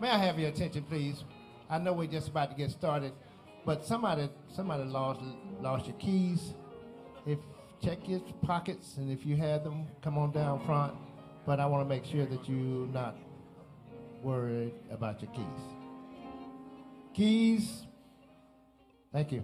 May I have your attention, please? I know we're just about to get started, but somebody somebody lost lost your keys. If check your pockets, and if you have them, come on down front. But I want to make sure that you're not worried about your keys. Keys. Thank you.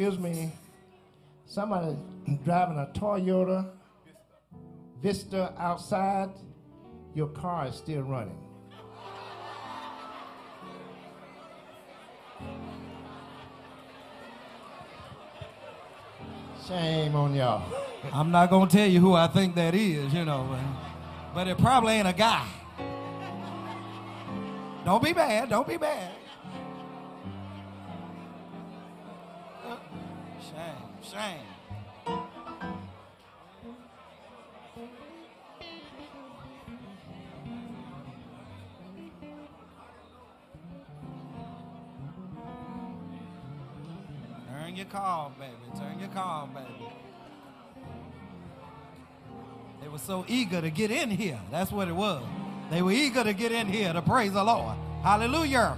Excuse me, somebody driving a Toyota Vista outside, your car is still running. Shame on y'all. I'm not gonna tell you who I think that is, you know, but, but it probably ain't a guy. Don't be bad. Don't be bad. Turn your calm, baby. Turn your calm, baby. They were so eager to get in here. That's what it was. They were eager to get in here to praise the Lord. Hallelujah.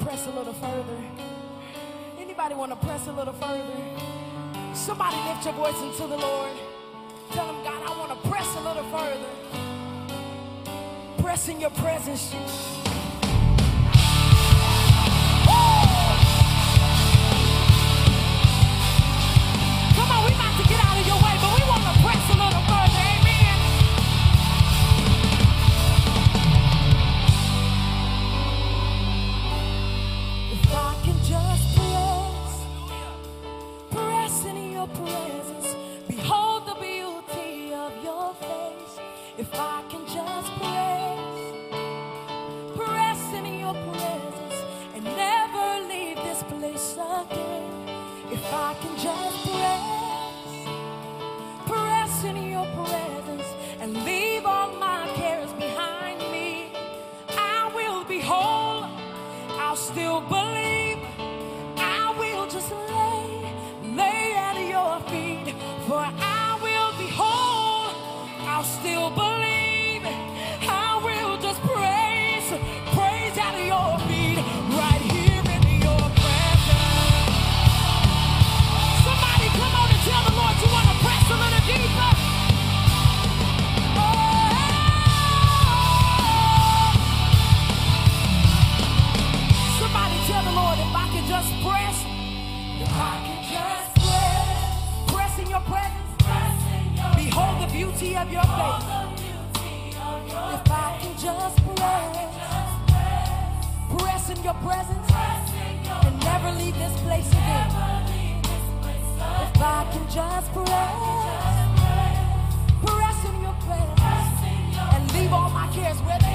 Press a little further? Anybody want to press a little further? Somebody lift your voice into the Lord. Tell him, God, I want to press a little further. Press in your presence. This place again. If I can just press, press in your presence, and leave all my cares where they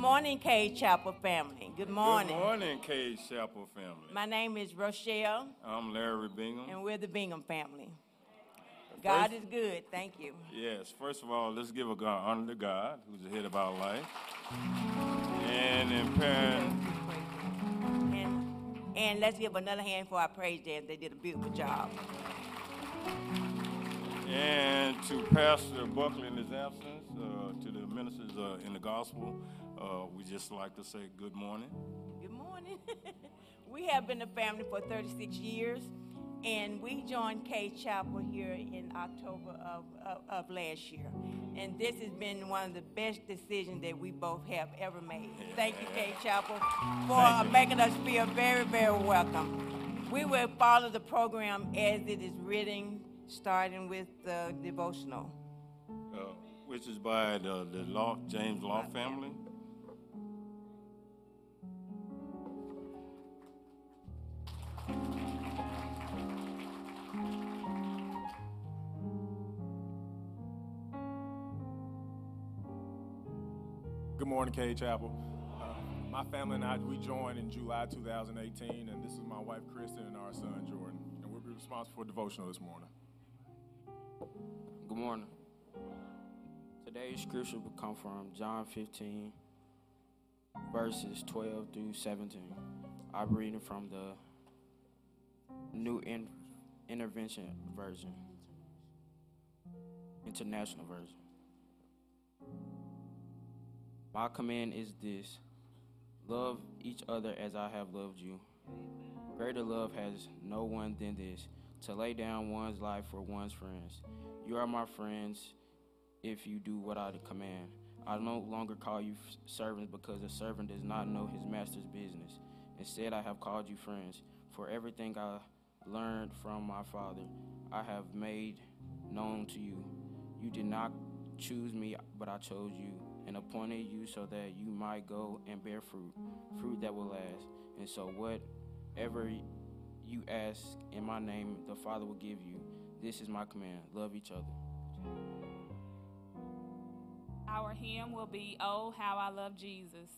morning, Cade Chapel family. Good morning. Good morning, Cade Chapel family. My name is Rochelle, I'm Larry Bingham. and we're the Bingham family. God is good. Thank you. Yes, first of all, let's give a God, honor to God, who's the head of our life. And in parent, And, and let's give another hand for our praise dance. They did a beautiful job. and to Pastor Buckley in his absence, uh, to the ministers uh, in the gospel, uh, we just like to say good morning. Good morning. we have been a family for 36 years, and we joined Cade Chapel here in October of, of, of last year. And this has been one of the best decisions that we both have ever made. Thank you, Cade Chapel, for making us feel very, very welcome. We will follow the program as it is written, starting with the devotional. uh, which is by the, the Law, James Law family. Morning, Cade Chapel. Uh, my family and I, we joined in July 2018, and this is my wife, Kristen, and our son, Jordan. And we'll be responsible for devotional this morning. Good morning. Today's scripture will come from John 15, verses 12 through 17. I'm reading from the New In- Intervention Version, International Version. My command is this love each other as I have loved you. Greater love has no one than this to lay down one's life for one's friends. You are my friends if you do what I command. I no longer call you servants because a servant does not know his master's business. Instead, I have called you friends. For everything I learned from my Father, I have made known to you. You did not choose me, but I chose you and appointed you so that you might go and bear fruit, fruit that will last. And so, whatever you ask in my name, the Father will give you. This is my command love each other. Our hymn will be Oh, How I Love Jesus.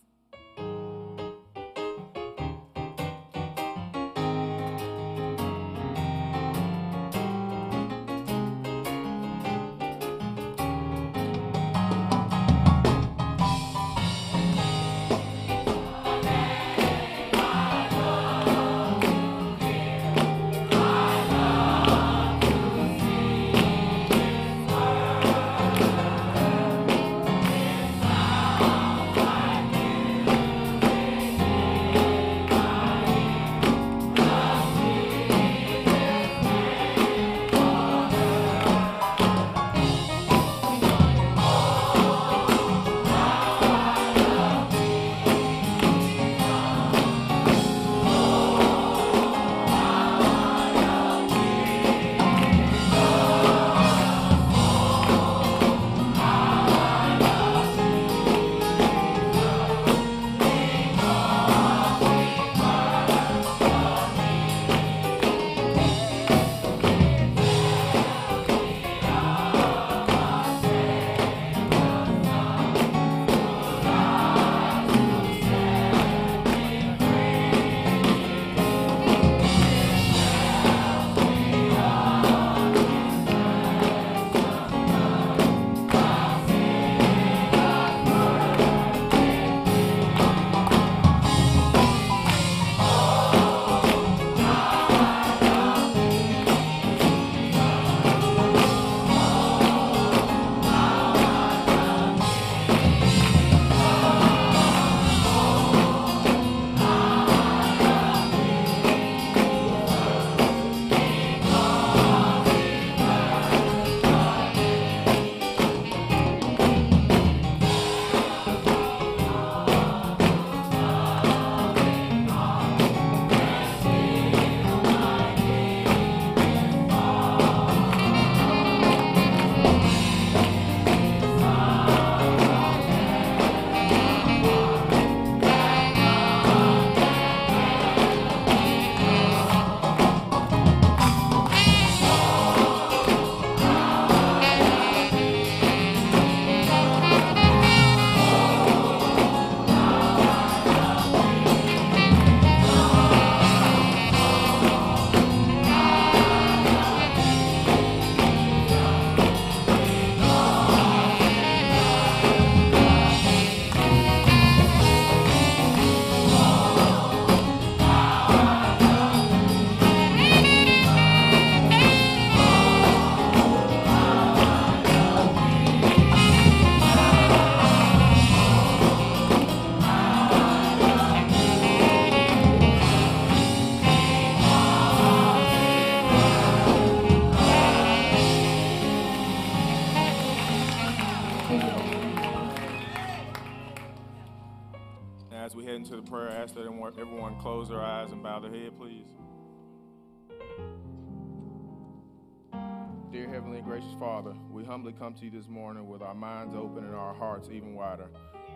Heavenly and Gracious Father, we humbly come to you this morning with our minds open and our hearts even wider.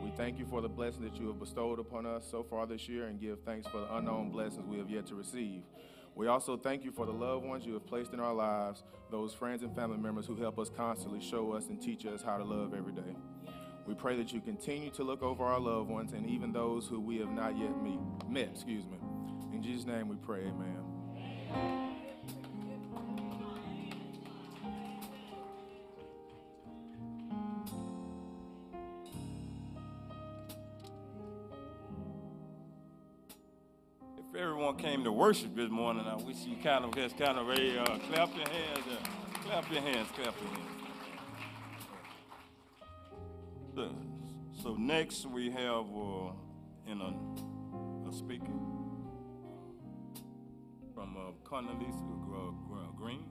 We thank you for the blessing that you have bestowed upon us so far this year and give thanks for the unknown blessings we have yet to receive. We also thank you for the loved ones you have placed in our lives, those friends and family members who help us constantly show us and teach us how to love every day. We pray that you continue to look over our loved ones and even those who we have not yet meet, met. Excuse me. In Jesus' name we pray, amen. If everyone came to worship this morning, I wish you kind of just kind of ready, uh, clap your hands, uh, clap your hands, clap your hands. So, so next we have uh, in a, a speaker from uh, Gr- Gr- Green.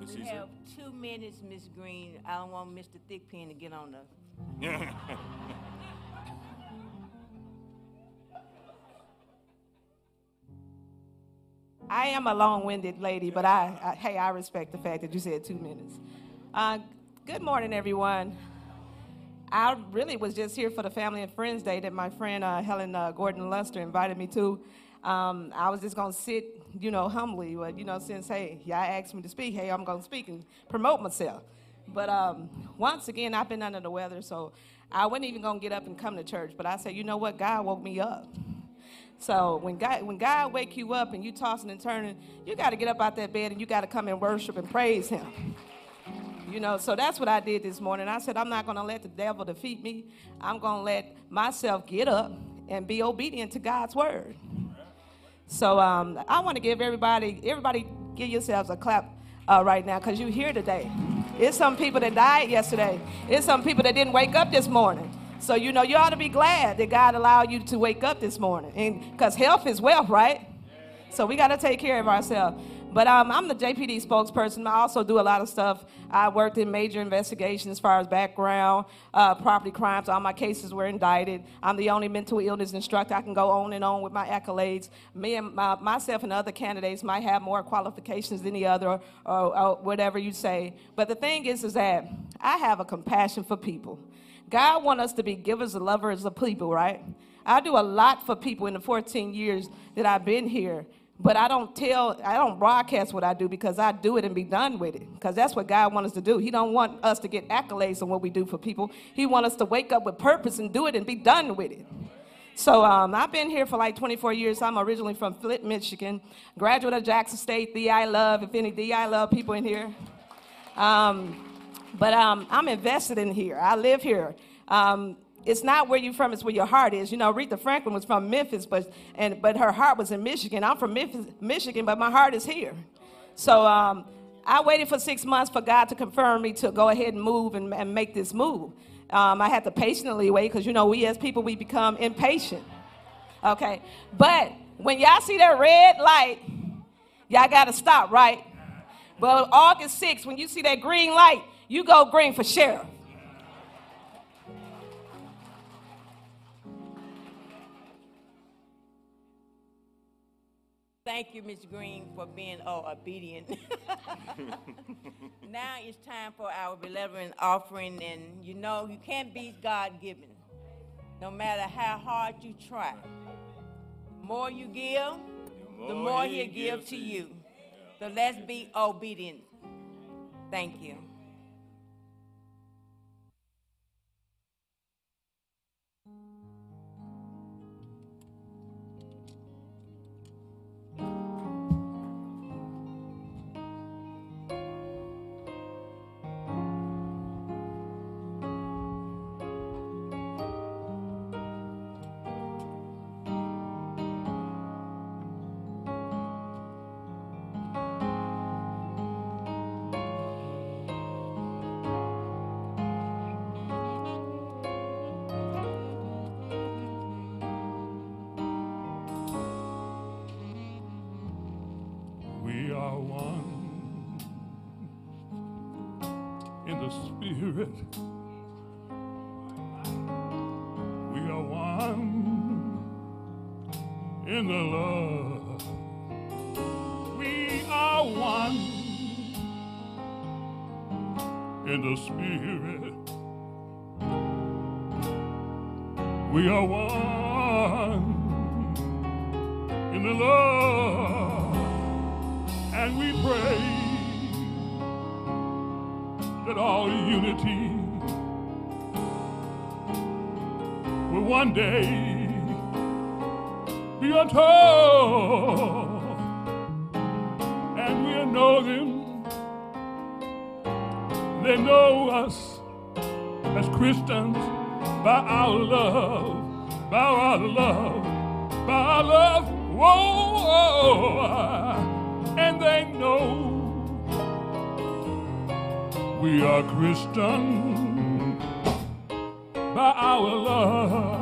And we have two minutes, Miss Green. I don't want Mr. Thickpen to get on the. I am a long-winded lady, but I, I hey, I respect the fact that you said two minutes. Uh, good morning, everyone. I really was just here for the Family and Friends Day that my friend uh, Helen uh, Gordon Luster invited me to. Um, I was just gonna sit, you know, humbly, but you know, since hey, y'all asked me to speak, hey, I'm gonna speak and promote myself. But um, once again, I've been under the weather, so I wasn't even gonna get up and come to church. But I said, you know what? God woke me up. So when God when God wake you up and you tossing and turning, you got to get up out that bed and you got to come and worship and praise Him. You know, so that's what I did this morning. I said, I'm not going to let the devil defeat me. I'm going to let myself get up and be obedient to God's word. So um, I want to give everybody, everybody, give yourselves a clap uh, right now because you're here today. It's some people that died yesterday. It's some people that didn't wake up this morning. So you know you ought to be glad that God allowed you to wake up this morning, and because health is wealth, right? So we got to take care of ourselves. But um, I'm the JPD spokesperson. I also do a lot of stuff. I worked in major investigations as far as background, uh, property crimes. All my cases were indicted. I'm the only mental illness instructor. I can go on and on with my accolades. Me and my, myself and other candidates might have more qualifications than the other, or, or, or whatever you say. But the thing is, is that I have a compassion for people. God wants us to be givers and lovers of people, right? I do a lot for people in the 14 years that I've been here. But I don't tell, I don't broadcast what I do because I do it and be done with it. Because that's what God wants us to do. He don't want us to get accolades on what we do for people. He wants us to wake up with purpose and do it and be done with it. So um, I've been here for like 24 years. I'm originally from Flint, Michigan. Graduate of Jackson State, Thee I Love. If any Thee I Love people in here. Um, but um, I'm invested in here. I live here. Um, it's not where you're from, it's where your heart is. You know, Aretha Franklin was from Memphis, but, and, but her heart was in Michigan. I'm from Memphis, Michigan, but my heart is here. So um, I waited for six months for God to confirm me to go ahead and move and, and make this move. Um, I had to patiently wait because, you know, we as people, we become impatient. Okay? But when y'all see that red light, y'all got to stop, right? But August 6th, when you see that green light, you go green for sheriff. Thank you, Ms. Green, for being oh, obedient. now it's time for our beloved offering, and you know you can't beat God given, no matter how hard you try. The more you give, the more He'll give to you. So let's be obedient. Thank you. We are one in the love. We are one in the spirit. We are one in the love, and we pray that our unity will one day be untold, and we'll know them. They know us as Christians by our love, by our love, by our love. Whoa, and they know we are Christian by our love.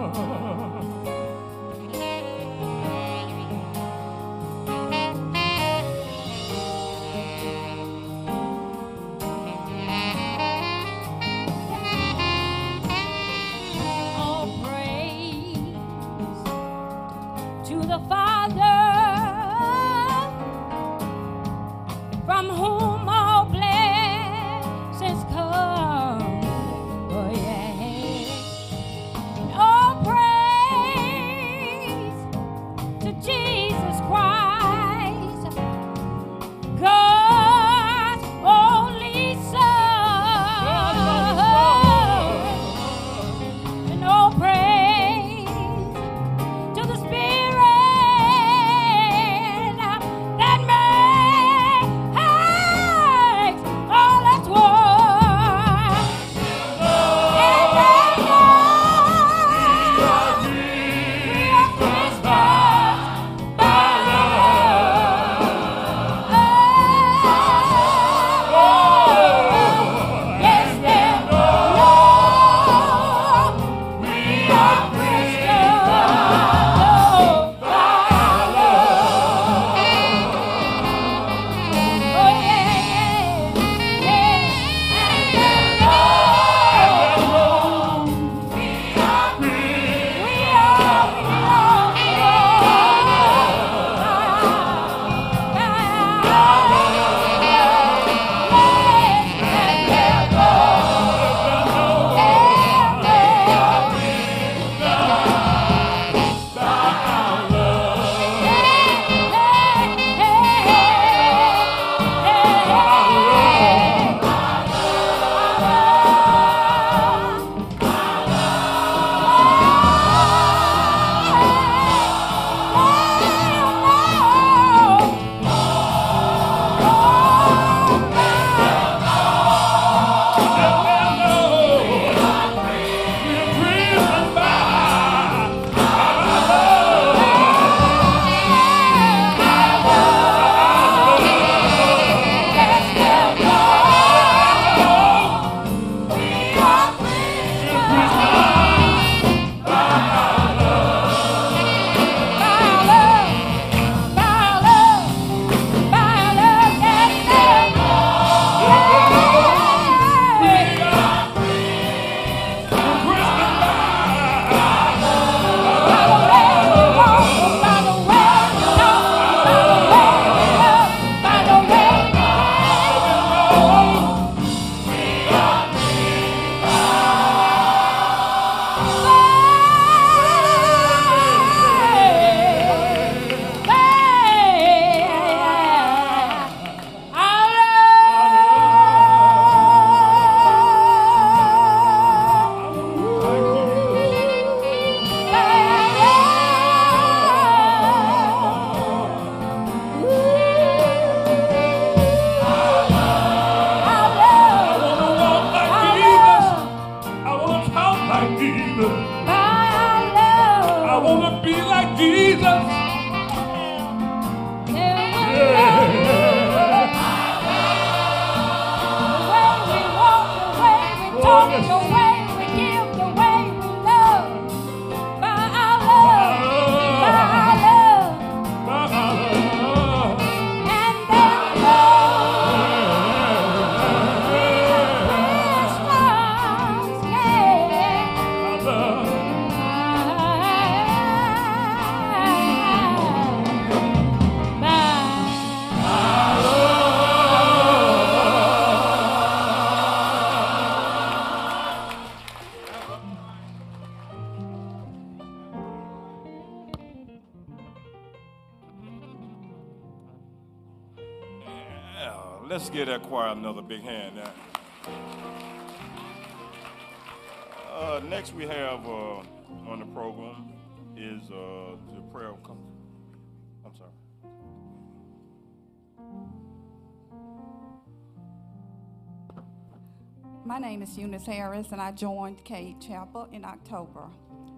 My name is Eunice Harris, and I joined Cade Chapel in October,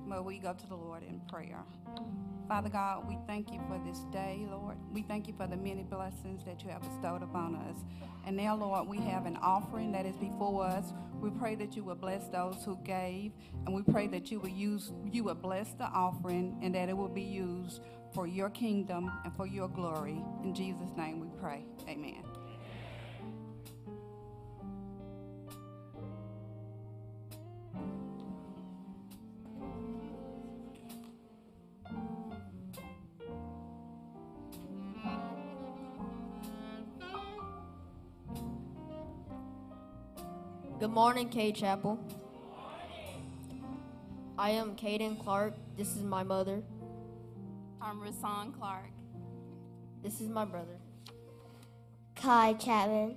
where we go to the Lord in prayer. Father God, we thank you for this day, Lord. We thank you for the many blessings that you have bestowed upon us. And now, Lord, we have an offering that is before us. We pray that you will bless those who gave, and we pray that you will use you will bless the offering and that it will be used for your kingdom and for your glory. In Jesus' name we pray. Amen. Good morning, Cade Chapel. I am Caden Clark. This is my mother. I'm Rasan Clark. This is my brother. Kai Chapman.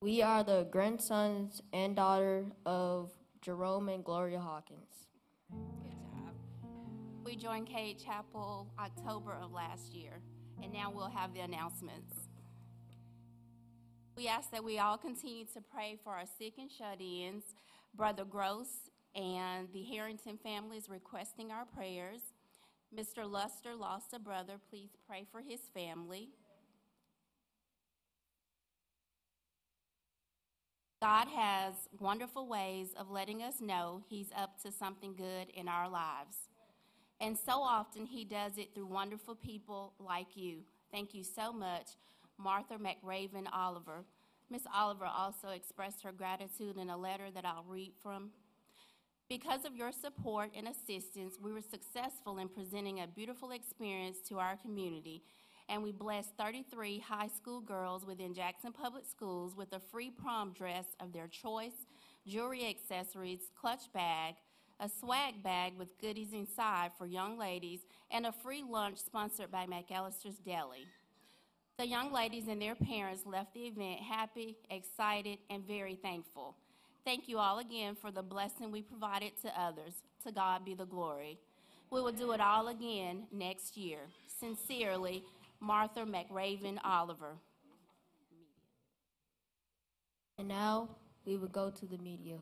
We are the grandsons and daughter of Jerome and Gloria Hawkins. We joined Cade Chapel October of last year, and now we'll have the announcements. We ask that we all continue to pray for our sick and shut ins. Brother Gross and the Harrington family is requesting our prayers. Mr. Luster lost a brother. Please pray for his family. God has wonderful ways of letting us know He's up to something good in our lives. And so often He does it through wonderful people like you. Thank you so much, Martha McRaven Oliver. Miss Oliver also expressed her gratitude in a letter that I'll read from. Because of your support and assistance, we were successful in presenting a beautiful experience to our community, and we blessed 33 high school girls within Jackson Public Schools with a free prom dress of their choice, jewelry accessories, clutch bag, a swag bag with goodies inside for young ladies, and a free lunch sponsored by McAlister's Deli. The young ladies and their parents left the event happy, excited, and very thankful. Thank you all again for the blessing we provided to others. To God be the glory. We will do it all again next year. Sincerely, Martha McRaven Oliver. And now we will go to the media.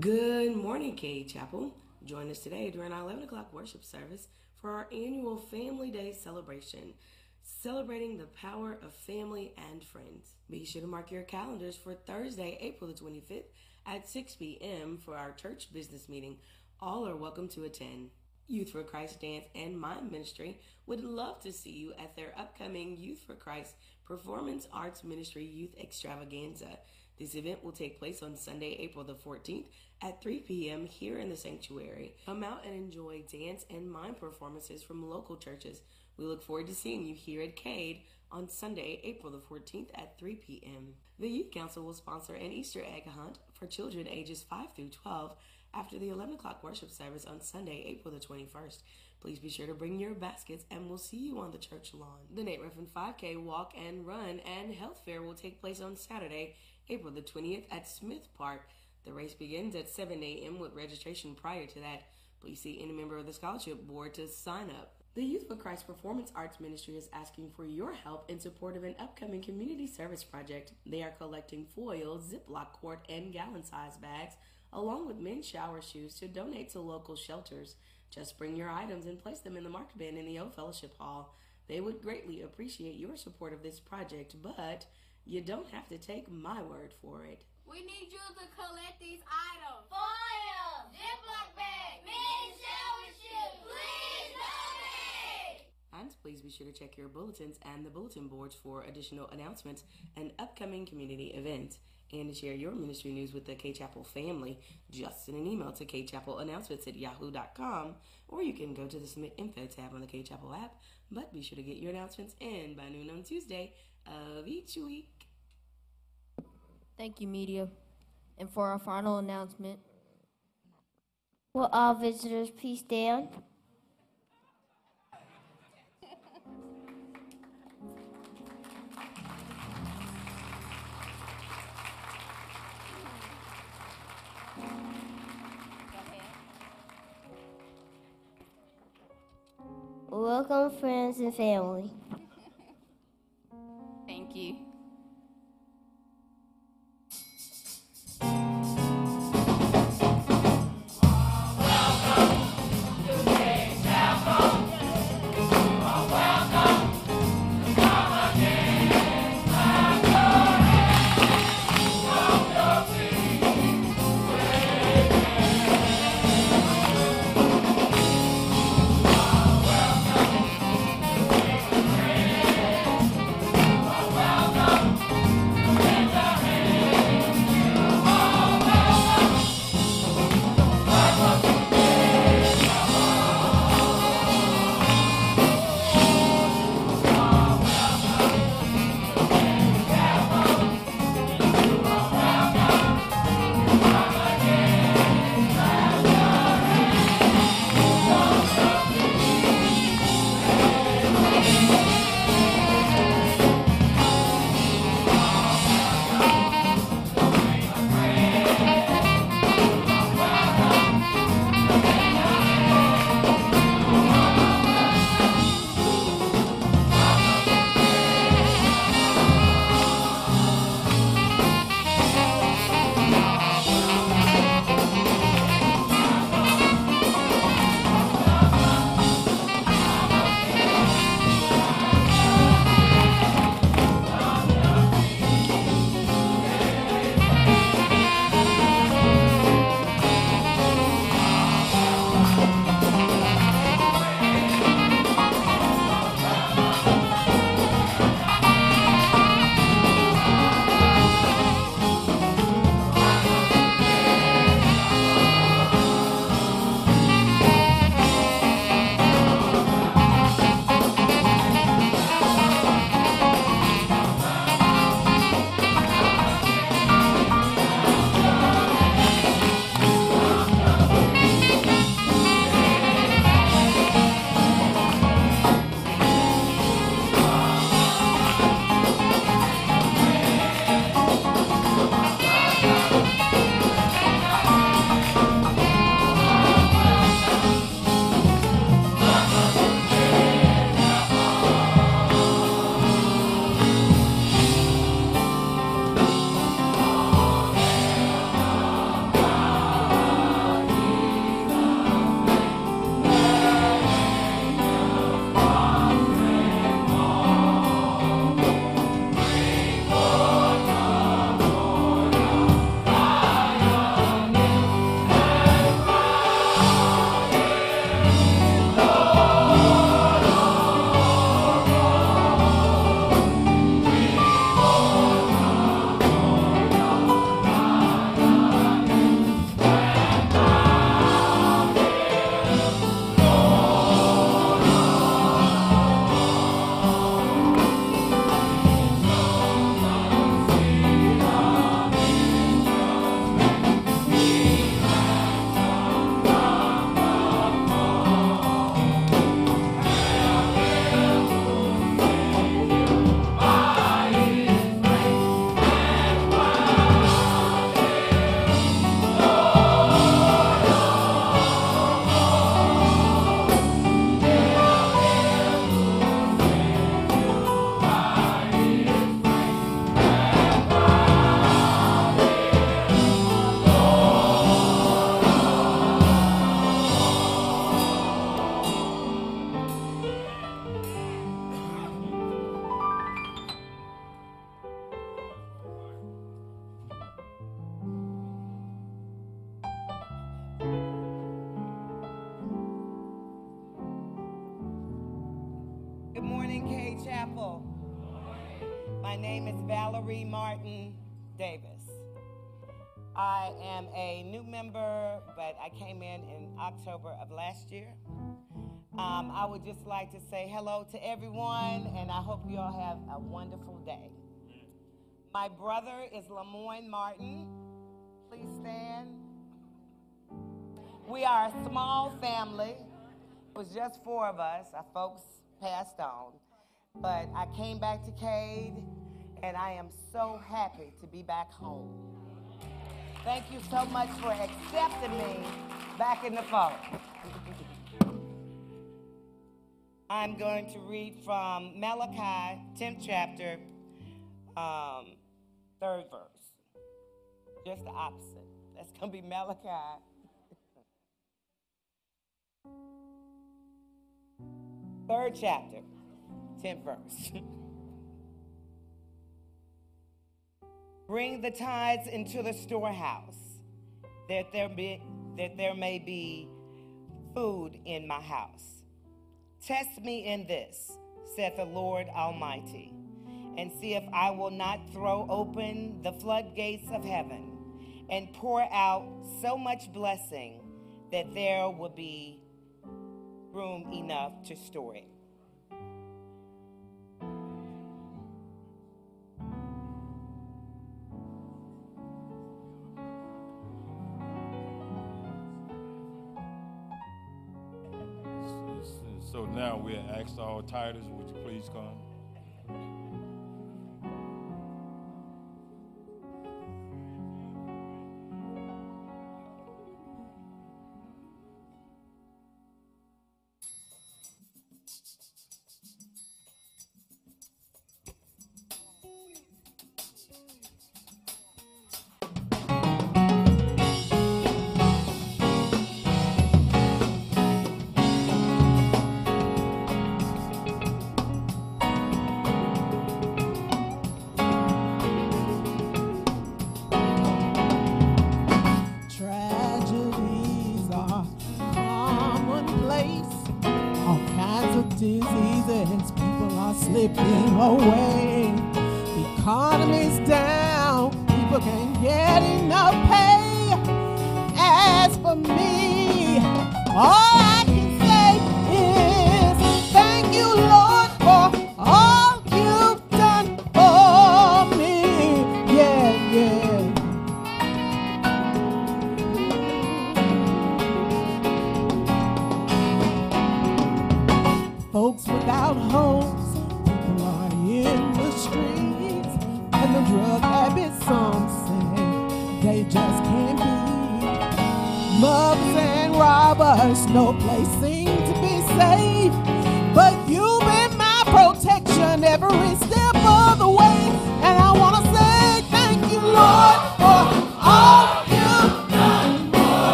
Good morning, Cade Chapel. Join us today during our 11 o'clock worship service for our annual Family Day celebration, celebrating the power of family and friends. Be sure to mark your calendars for Thursday, April the 25th at 6 p.m. for our church business meeting. All are welcome to attend. Youth for Christ Dance and Mime Ministry would love to see you at their upcoming Youth for Christ Performance Arts Ministry Youth Extravaganza. This event will take place on Sunday, April the 14th at 3 p.m. here in the sanctuary. Come out and enjoy dance and mime performances from local churches. We look forward to seeing you here at Cade on Sunday, April the 14th at 3 p.m. The Youth Council will sponsor an Easter egg hunt for children ages 5 through 12 after the 11 o'clock worship service on Sunday, April the 21st. Please be sure to bring your baskets and we'll see you on the church lawn. The Nate Ruffin 5K walk and run and health fair will take place on Saturday, April the 20th at Smith Park. The race begins at 7 a.m. with registration prior to that. Please see any member of the scholarship board to sign up. The Youth for Christ Performance Arts Ministry is asking for your help in support of an upcoming community service project. They are collecting foil, Ziploc quart, and gallon size bags, along with men's shower shoes to donate to local shelters. Just bring your items and place them in the mark bin in the Old Fellowship Hall. They would greatly appreciate your support of this project, but you don't have to take my word for it. We need you to collect these items. Foil, Ziploc bag, men's shower please donate. And please be sure to check your bulletins and the bulletin boards for additional announcements and upcoming community events. And to share your ministry news with the Cade Chapel family, just send an email to kchapelannouncements at yahoo.com or you can go to the Submit Info tab on the Cade Chapel app. But be sure to get your announcements in by noon on Tuesday of each week. Thank you, media. And for our final announcement, will all visitors please stand? Welcome, friends and family. I came in in October of last year. Um, I would just like to say hello to everyone, and I hope you all have a wonderful day. My brother is Lamoine Martin. Please stand. We are a small family. It was just four of us. Our folks passed on. But I came back to Cade, and I am so happy to be back home. Thank you so much for accepting me back in the fold. I'm going to read from Malachi, 10th chapter, um, third verse. Just the opposite. That's going to be Malachi. Third chapter, 10th verse. Bring the tithes into the storehouse, that there, be, that there may be food in my house. Test me in this, saith the Lord Almighty, and see if I will not throw open the floodgates of heaven and pour out so much blessing that there will be room enough to store it. All titles, would you please come?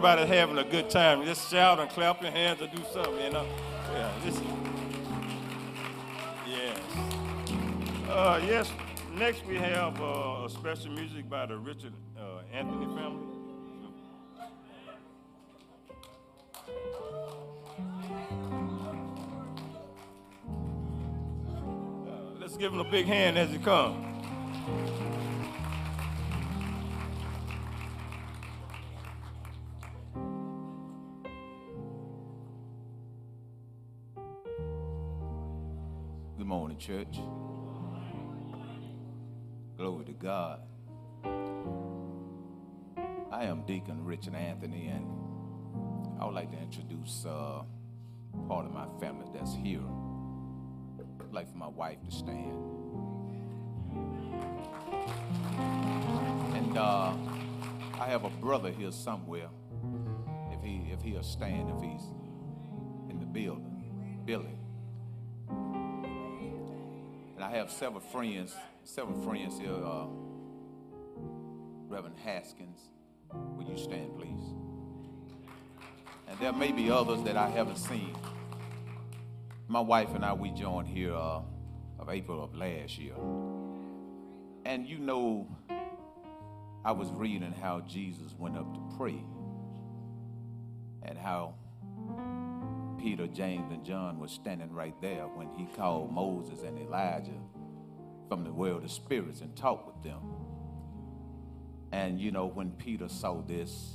If everybody's having a good time, just shout and clap your hands or do something, you know. Yeah, this. Yes. Uh, yes. Next we have uh, special music by the Richard uh, Anthony family. Uh, let's give him a big hand as he comes. Church. Glory to God. I am Deacon Richard Anthony, and I would like to introduce uh, part of my family that's here. I'd like for my wife to stand. And uh, I have a brother here somewhere. If he if he'll stand, if he's in the building, Billy. And I have several friends, several friends here. Uh, Reverend Haskins, will you stand, please? And there may be others that I haven't seen. My wife and I, we joined here uh, of April of last year. And you know, I was reading how Jesus went up to pray and how Peter, James, and John were standing right there when he called Moses and Elijah from the world of spirits and talked with them. And you know, when Peter saw this,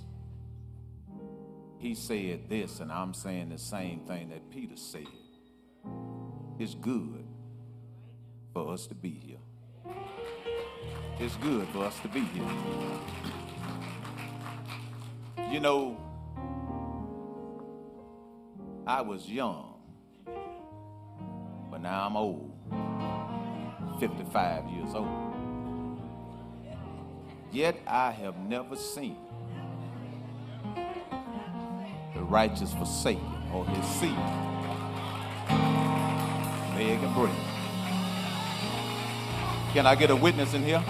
he said this, and I'm saying the same thing that Peter said. It's good for us to be here. It's good for us to be here. You know, I was young, but now I'm old, 55 years old. Yet I have never seen the righteous forsaken or his seed beg and bread. Can I get a witness in here?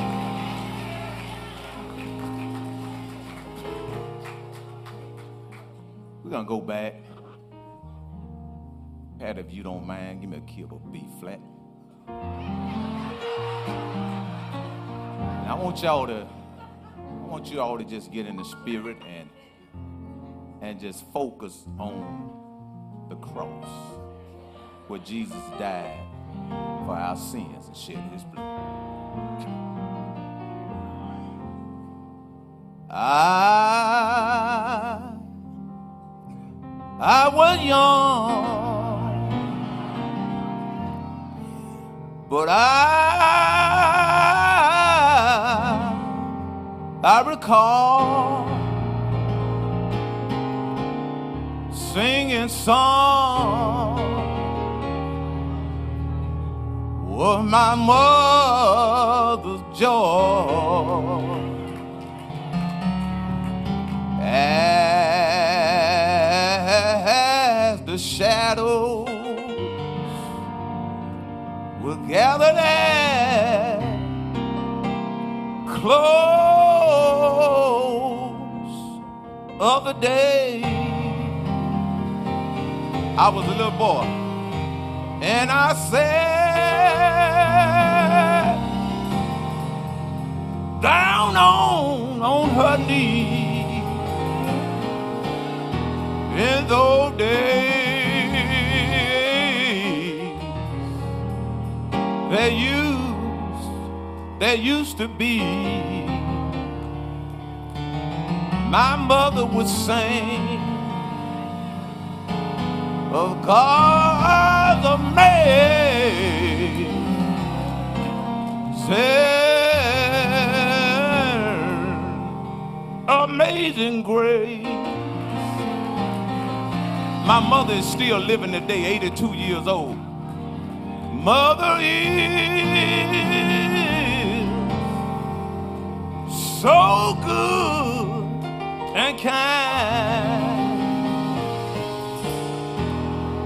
We're gonna go back. Pat, if you don't mind, give me a key of a B flat. And I want y'all to, I want you all to just get in the spirit and and just focus on the cross where Jesus died for our sins and shed his blood. I, I was young, I, I recall singing song was my mother's joy. As the shadows gathered at close of the day. I was a little boy, and I sat down on on her knee in those days. There used there used to be my mother would sing oh, of God's amazing amazing grace. My mother is still living today, 82 years old. Mother is so good and kind.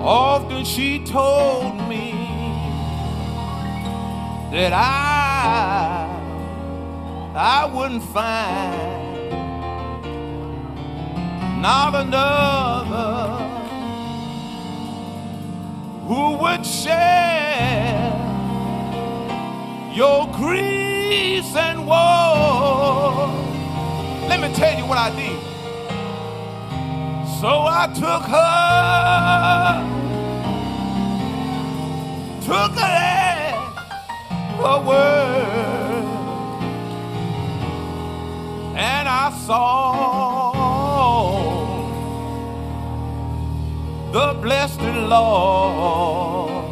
Often she told me that I I wouldn't find not another who would share your griefs and woe. Let me tell you what I did. So I took her, took her at her word, and I saw the blessed Lord.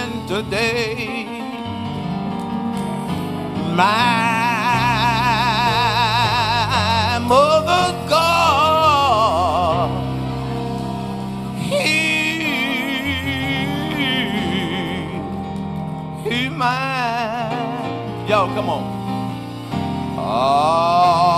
And today, my come on. Amazing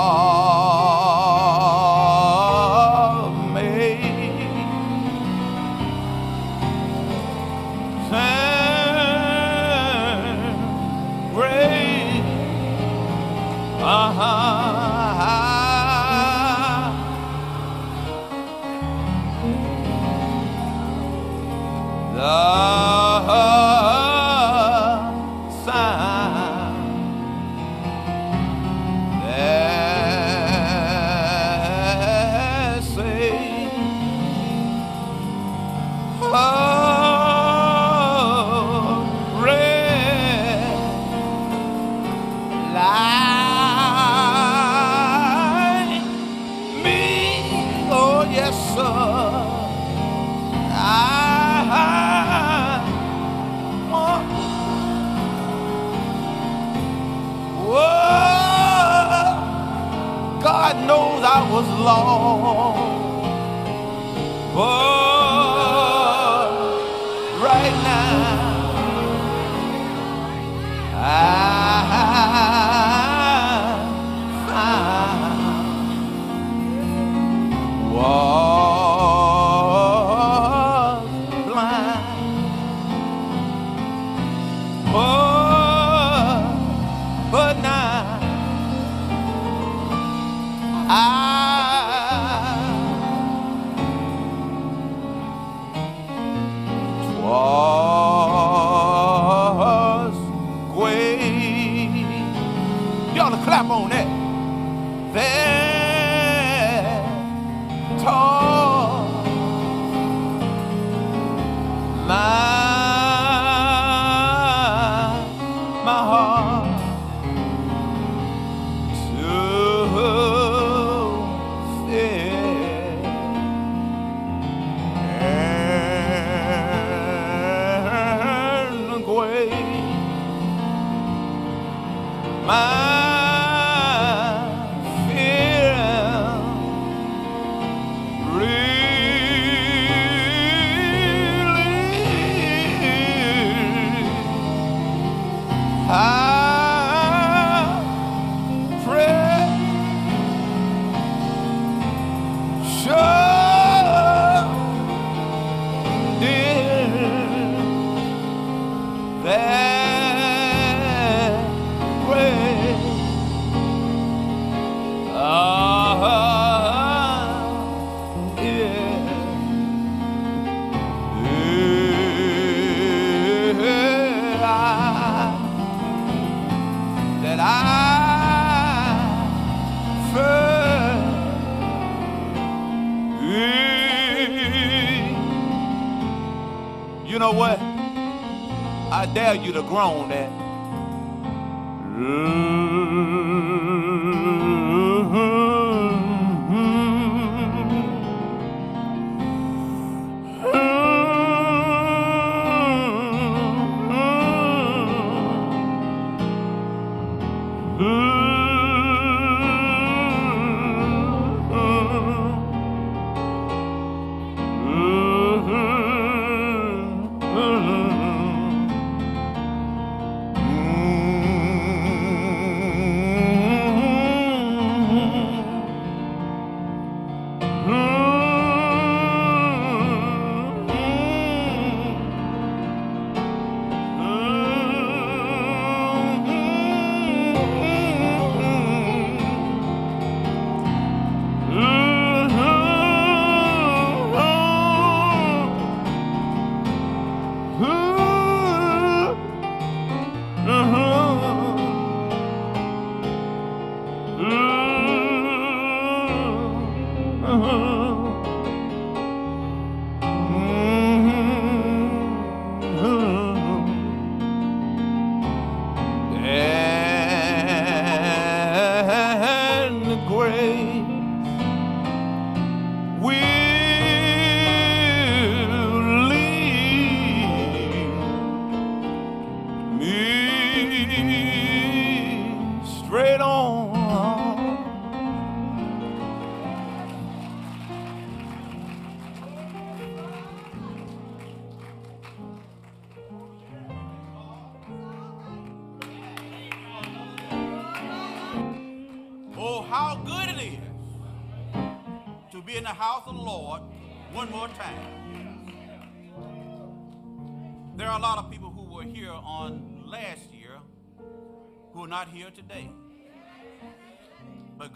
dare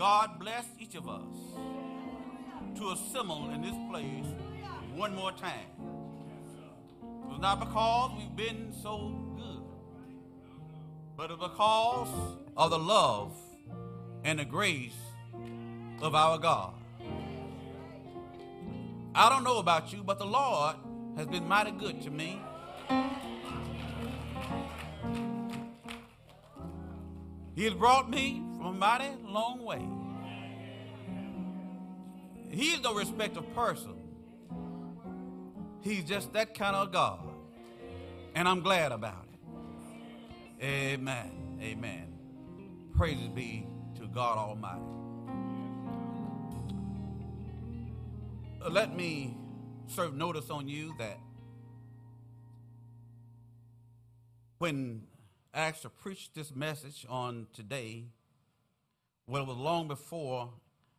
God blessed each of us to assemble in this place one more time. It was not because we've been so good, but because of the love and the grace of our God. I don't know about you, but the Lord has been mighty good to me. He has brought me a mighty long way. He is no respect of person. He's just that kind of God. And I'm glad about it. Amen. Amen. Praises be to God Almighty. Let me serve notice on you that when asked to preach this message on today, well, it was long before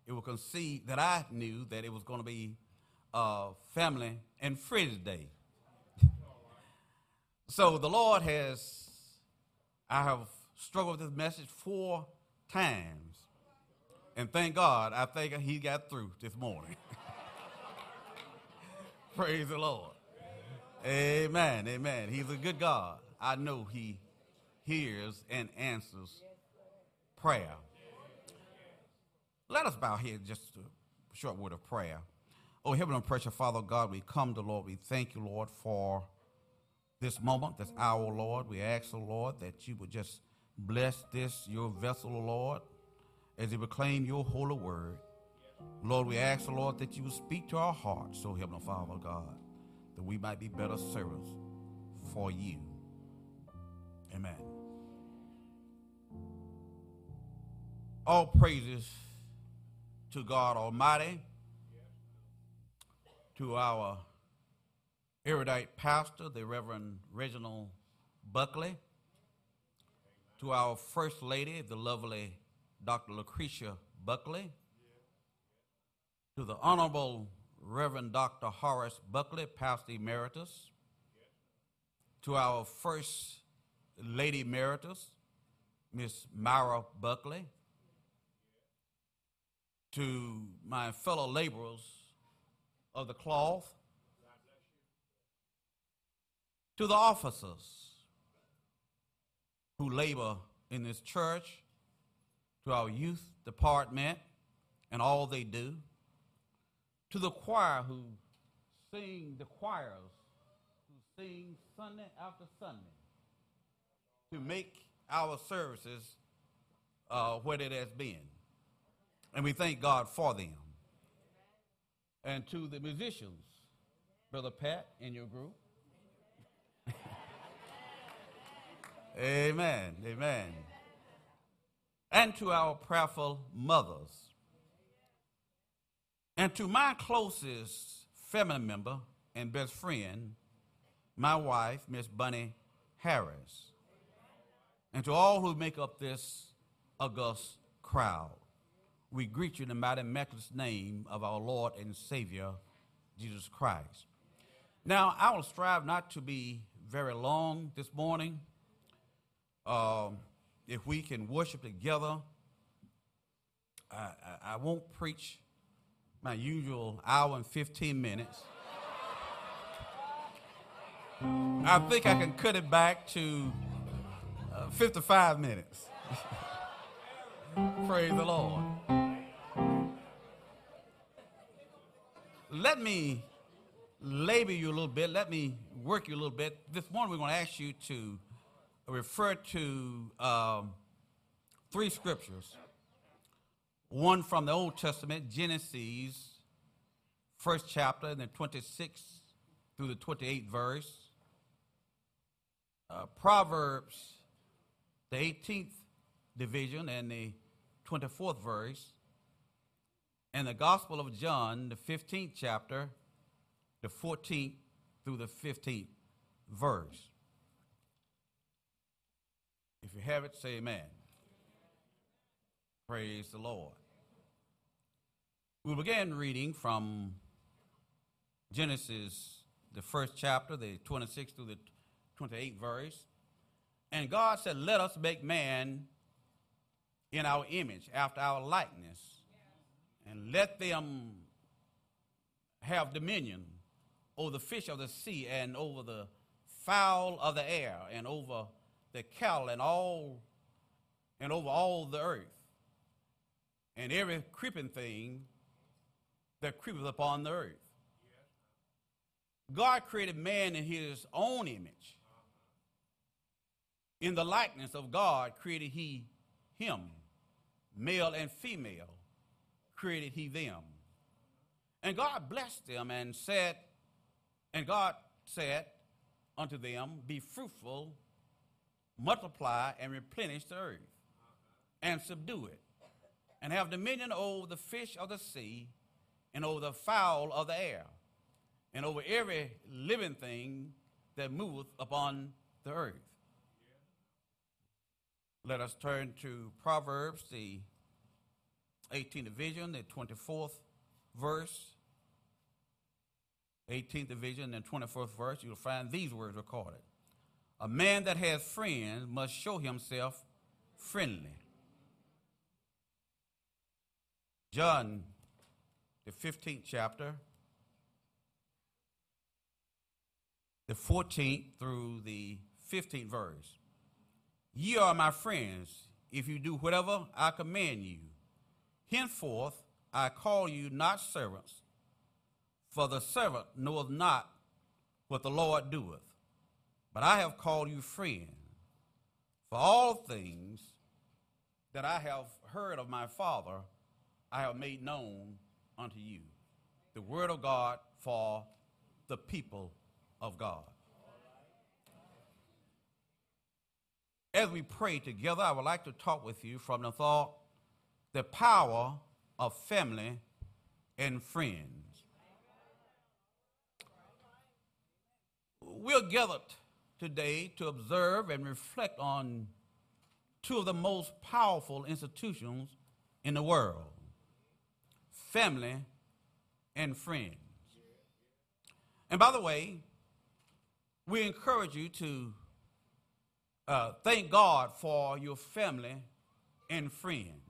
it was conceived that I knew that it was going to be uh, Family and Friends Day. so the Lord has, I have struggled with this message four times. And thank God, I think he got through this morning. Praise the Lord. Amen. Amen. He's a good God. I know he hears and answers prayer. Let us bow here just a short word of prayer. Oh, Heavenly and precious Father God, we come to Lord. We thank you, Lord, for this moment, this hour, Lord. We ask, oh Lord, that you would just bless this, your vessel, oh Lord, as you proclaim your holy word. Lord, we ask, oh Lord, that you would speak to our hearts, oh Heavenly Father God, that we might be better servants for you. Amen. All praises to God Almighty, to our erudite pastor, the Reverend Reginald Buckley, to our First Lady, the lovely Dr. Lucretia Buckley, to the Honorable Reverend Dr. Horace Buckley, Pastor Emeritus, to our First Lady Emeritus, Miss Myra Buckley, to my fellow laborers of the cloth, to the officers who labor in this church, to our youth department and all they do, to the choir who sing, the choirs who sing Sunday after Sunday to make our services uh, what it has been. And we thank God for them. And to the musicians, Brother Pat and your group. amen. Amen. And to our prayerful mothers. And to my closest family member and best friend, my wife, Miss Bunny Harris. And to all who make up this august crowd, we greet you in the mighty miraculous name of our Lord and Savior, Jesus Christ. Now, I will strive not to be very long this morning. Um, if we can worship together, I, I, I won't preach my usual hour and 15 minutes. I think I can cut it back to uh, 55 minutes. Praise the Lord. Let me labor you a little bit. Let me work you a little bit. This morning we're going to ask you to refer to um, three scriptures. One from the Old Testament, Genesis, first chapter, and then 26 through the 28th verse. Uh, Proverbs, the 18th division and the 24th verse. And the Gospel of John, the 15th chapter, the 14th through the 15th verse. If you have it, say amen. Praise the Lord. We'll begin reading from Genesis, the first chapter, the 26th through the 28th verse. And God said, Let us make man in our image, after our likeness, and let them have dominion over the fish of the sea and over the fowl of the air and over the cattle and all and over all the earth and every creeping thing that creepeth upon the earth. God created man in his own image. In the likeness of God created he him, male and female created he them. And God blessed them and said, and God said unto them, Be fruitful, multiply, and replenish the earth, and subdue it, and have dominion over the fish of the sea, and over the fowl of the air, and over every living thing that moveth upon the earth. Let us turn to Proverbs, the 18th division, the 24th verse. 18th division and 24th verse, you'll find these words recorded. A man that has friends must show himself friendly. John, the 15th chapter, the 14th through the 15th verse. Ye are my friends if you do whatever I command you. Henceforth I call you not servants, for the servant knoweth not what the Lord doeth. But I have called you friends. For all things that I have heard of my Father, I have made known unto you. The word of God for the people of God. As we pray together, I would like to talk with you from the thought the power of family and friends. We're gathered today to observe and reflect on two of the most powerful institutions in the world family and friends. And by the way, we encourage you to uh, thank God for your family and friends.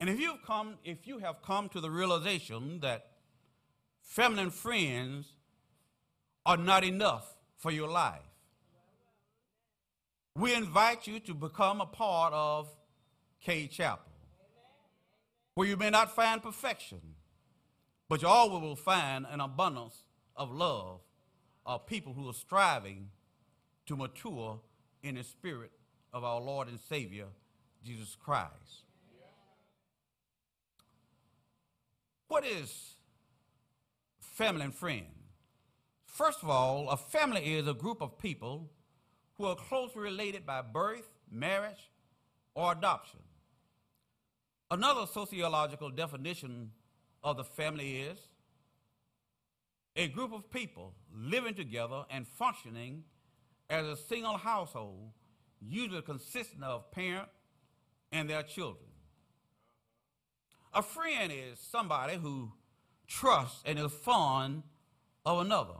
And if you've come, if you have come to the realization that feminine friends are not enough for your life, we invite you to become a part of Cade Chapel, where you may not find perfection, but you always will find an abundance of love of people who are striving to mature in the spirit of our Lord and Savior, Jesus Christ. What is family and friend? First of all, a family is a group of people who are closely related by birth, marriage, or adoption. Another sociological definition of the family is a group of people living together and functioning as a single household, usually consisting of parent and their children. A friend is somebody who trusts and is fond of another.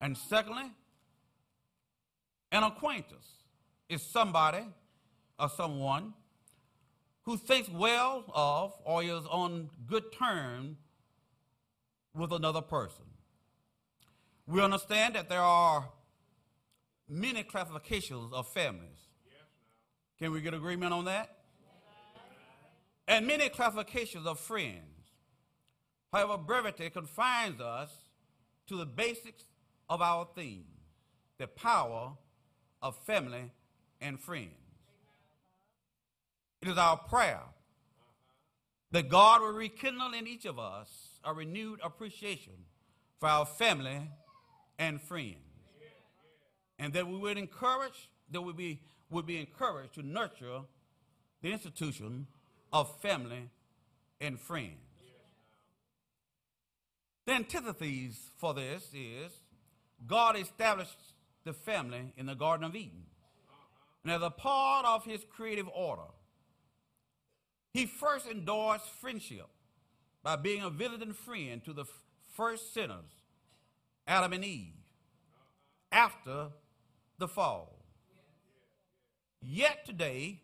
And secondly, an acquaintance is somebody or someone who thinks well of or is on good terms with another person. We understand that there are many classifications of families. Can we get agreement on that? And many classifications of friends. However, brevity confines us to the basics of our theme the power of family and friends. It is our prayer that God will rekindle in each of us a renewed appreciation for our family and friends. And that we would encourage, that we be, would be encouraged to nurture the institution of family and friends. The antithesis for this is God established the family in the Garden of Eden. And as a part of his creative order, he first endorsed friendship by being a visiting friend to the f- first sinners, Adam and Eve, after the fall. Yet today,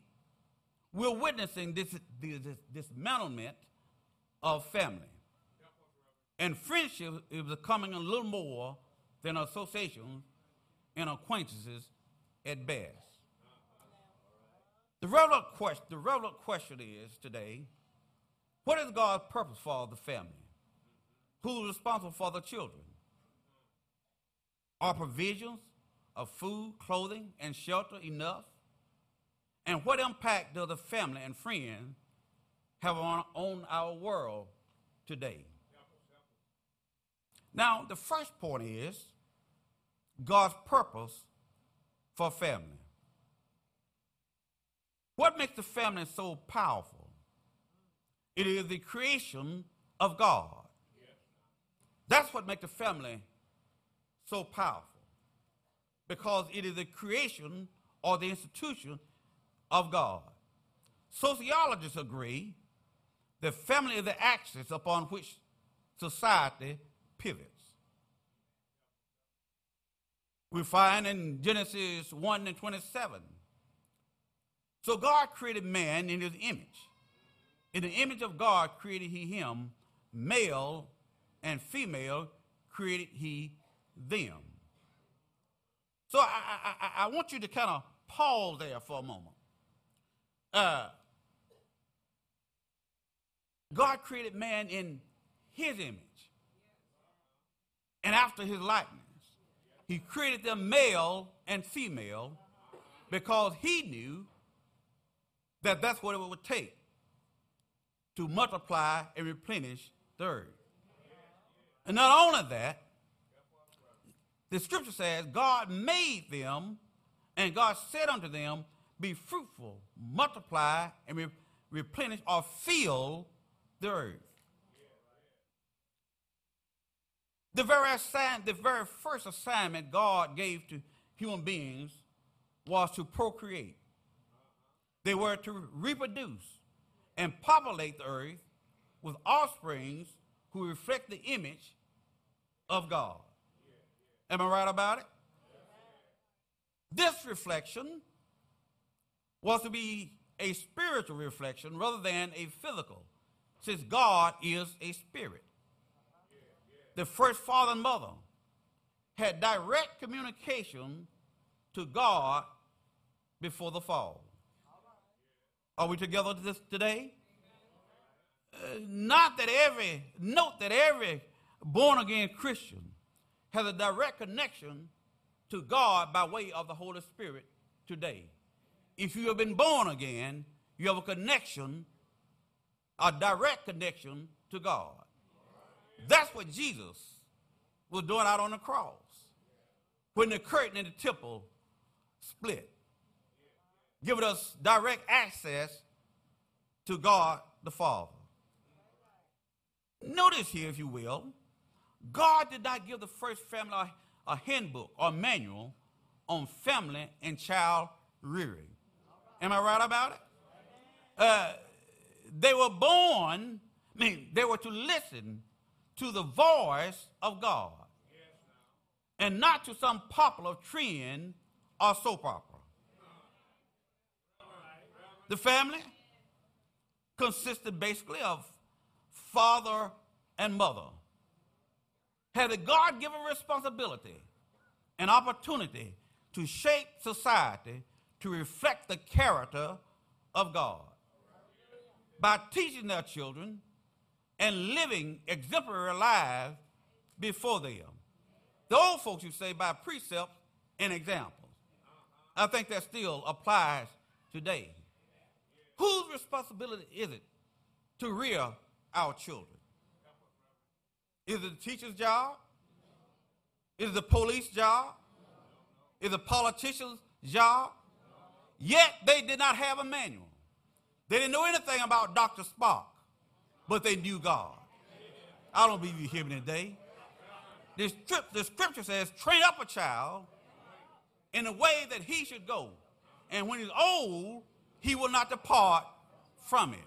we're witnessing this, this, this dismantlement of family. And friendship is becoming a little more than associations and acquaintances at best. The relevant question, the relevant question is today, what is God's purpose for the family? Who's responsible for the children? Are provisions of food, clothing, and shelter enough? And what impact does the family and friends have on, on our world today? Now, the first point is God's purpose for family. What makes the family so powerful? It is the creation of God. That's what makes the family so powerful. Because it is the creation or the institution of God. Sociologists agree that family is the axis upon which society pivots. We find in Genesis 1 and 27. So God created man in his image. In the image of God created he him, male and female created he them. So I, I, I want you to kind of pause there for a moment. Uh, God created man in his image and after his likeness. He created them male and female because he knew that that's what it would take to multiply and replenish the earth. And not only that, the scripture says God made them and God said unto them, Be fruitful, multiply, and re- replenish or fill the earth. The very, assign, the very first assignment God gave to human beings was to procreate. They were to reproduce and populate the earth with offsprings who reflect the image of God. Am I right about it? This reflection was to be a spiritual reflection rather than a physical, since God is a spirit. The first father and mother had direct communication to God before the fall. Are we together this today? Uh, not that every, note that every born again Christian has a direct connection to God by way of the Holy Spirit today. If you have been born again, you have a connection, a direct connection to God. That's what Jesus was doing out on the cross when the curtain in the temple split, giving us direct access to God the Father. Notice here, if you will, God did not give the first family a, a handbook or manual on family and child rearing. Am I right about it? Uh, they were born, I mean, they were to listen to the voice of God and not to some popular trend or soap opera. The family consisted basically of father and mother. Had a God given responsibility and opportunity to shape society to reflect the character of God by teaching their children and living exemplary lives before them. The old folks you say by precepts and examples. I think that still applies today. Whose responsibility is it to rear our children? Is it the teacher's job? Is it the police job? Is it the politician's job? Yet they did not have a manual. They didn't know anything about Dr. Spock, but they knew God. I don't believe you hear me today. The, the scripture says, train up a child in the way that he should go. And when he's old, he will not depart from it.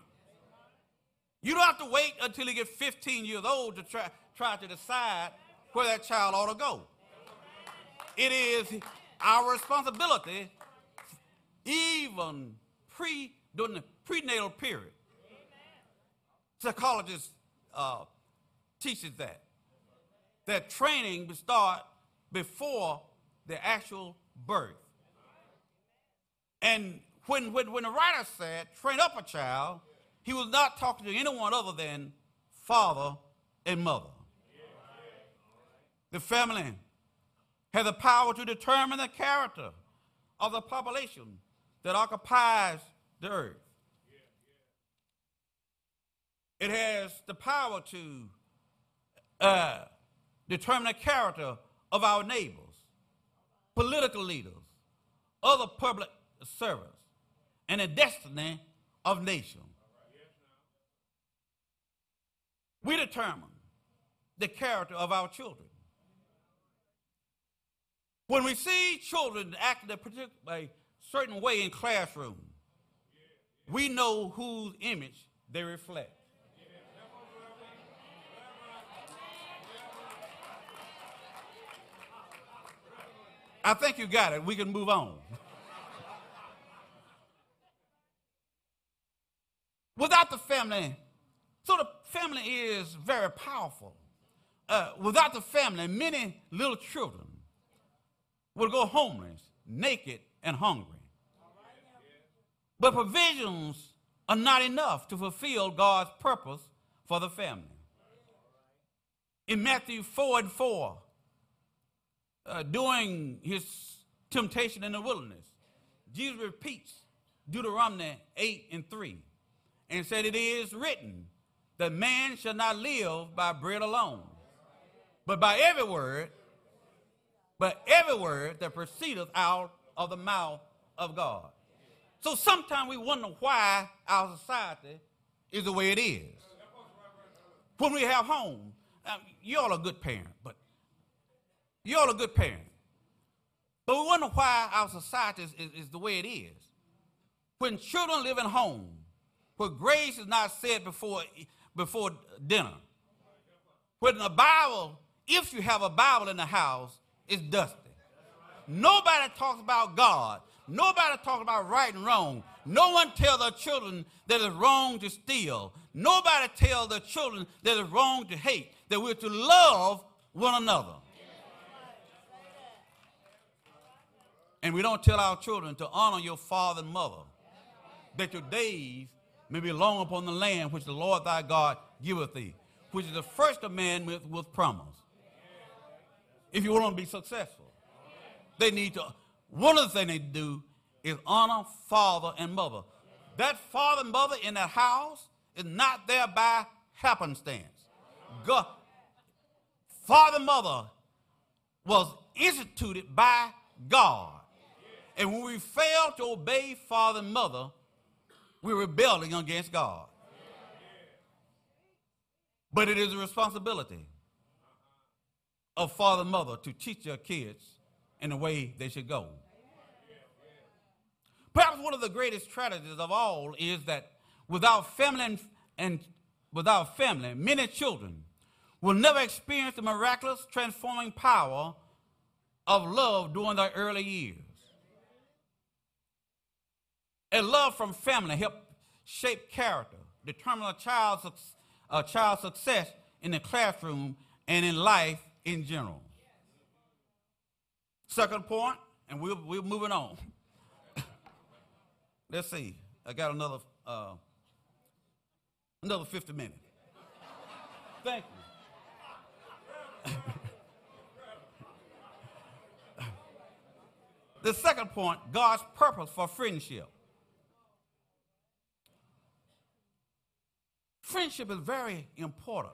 You don't have to wait until he gets 15 years old to try, try to decide where that child ought to go. It is our responsibility, even pre during the prenatal period. Psychologists uh, teaches that that training will start before the actual birth. And when, when, when the writer said, train up a child, he was not talking to anyone other than father and mother. The family has the power to determine the character of the population that occupies the earth. It has the power to uh, determine the character of our neighbors, political leaders, other public servants, and the destiny of nations. We determine the character of our children. When we see children acting a, particular, a certain way in classroom, we know whose image they reflect. I think you got it. We can move on. Without the family, so the family is very powerful. Uh, without the family, many little children will go homeless, naked, and hungry. But provisions are not enough to fulfill God's purpose for the family. In Matthew 4 and 4, uh, during his temptation in the wilderness, Jesus repeats Deuteronomy 8 and 3 and said, It is written that man shall not live by bread alone, but by every word, but every word that proceedeth out of the mouth of God. So sometimes we wonder why our society is the way it is. When we have home, uh, y'all are good parents, but y'all are good parents. But we wonder why our society is, is, is the way it is. When children live in home, where grace is not said before, before dinner, when the Bible, if you have a Bible in the house, is dusty. Nobody talks about God. Nobody talks about right and wrong. No one tells their children that it's wrong to steal. Nobody tells their children that it's wrong to hate, that we're to love one another. And we don't tell our children to honor your father and mother, that your days may be long upon the land which the Lord thy God giveth thee, which is the first commandment with promise. if you want to be successful. They need to, one of the things they do is honor father and mother. That father and mother in that house is not there by happenstance. God, father and mother was instituted by God. And when we fail to obey father and mother, we're rebelling against God. But it is a responsibility of father and mother to teach their kids in the way they should go. Perhaps one of the greatest tragedies of all is that without family and, without family, many children will never experience the miraculous transforming power of love during their early years. And love from family help shape character, determine a child's, a child's success in the classroom and in life in general. Second point, and we're, we're moving on. Let's see. I got another uh, another 50 minutes. Thank you. the second point, God's purpose for friendship. Friendship is very important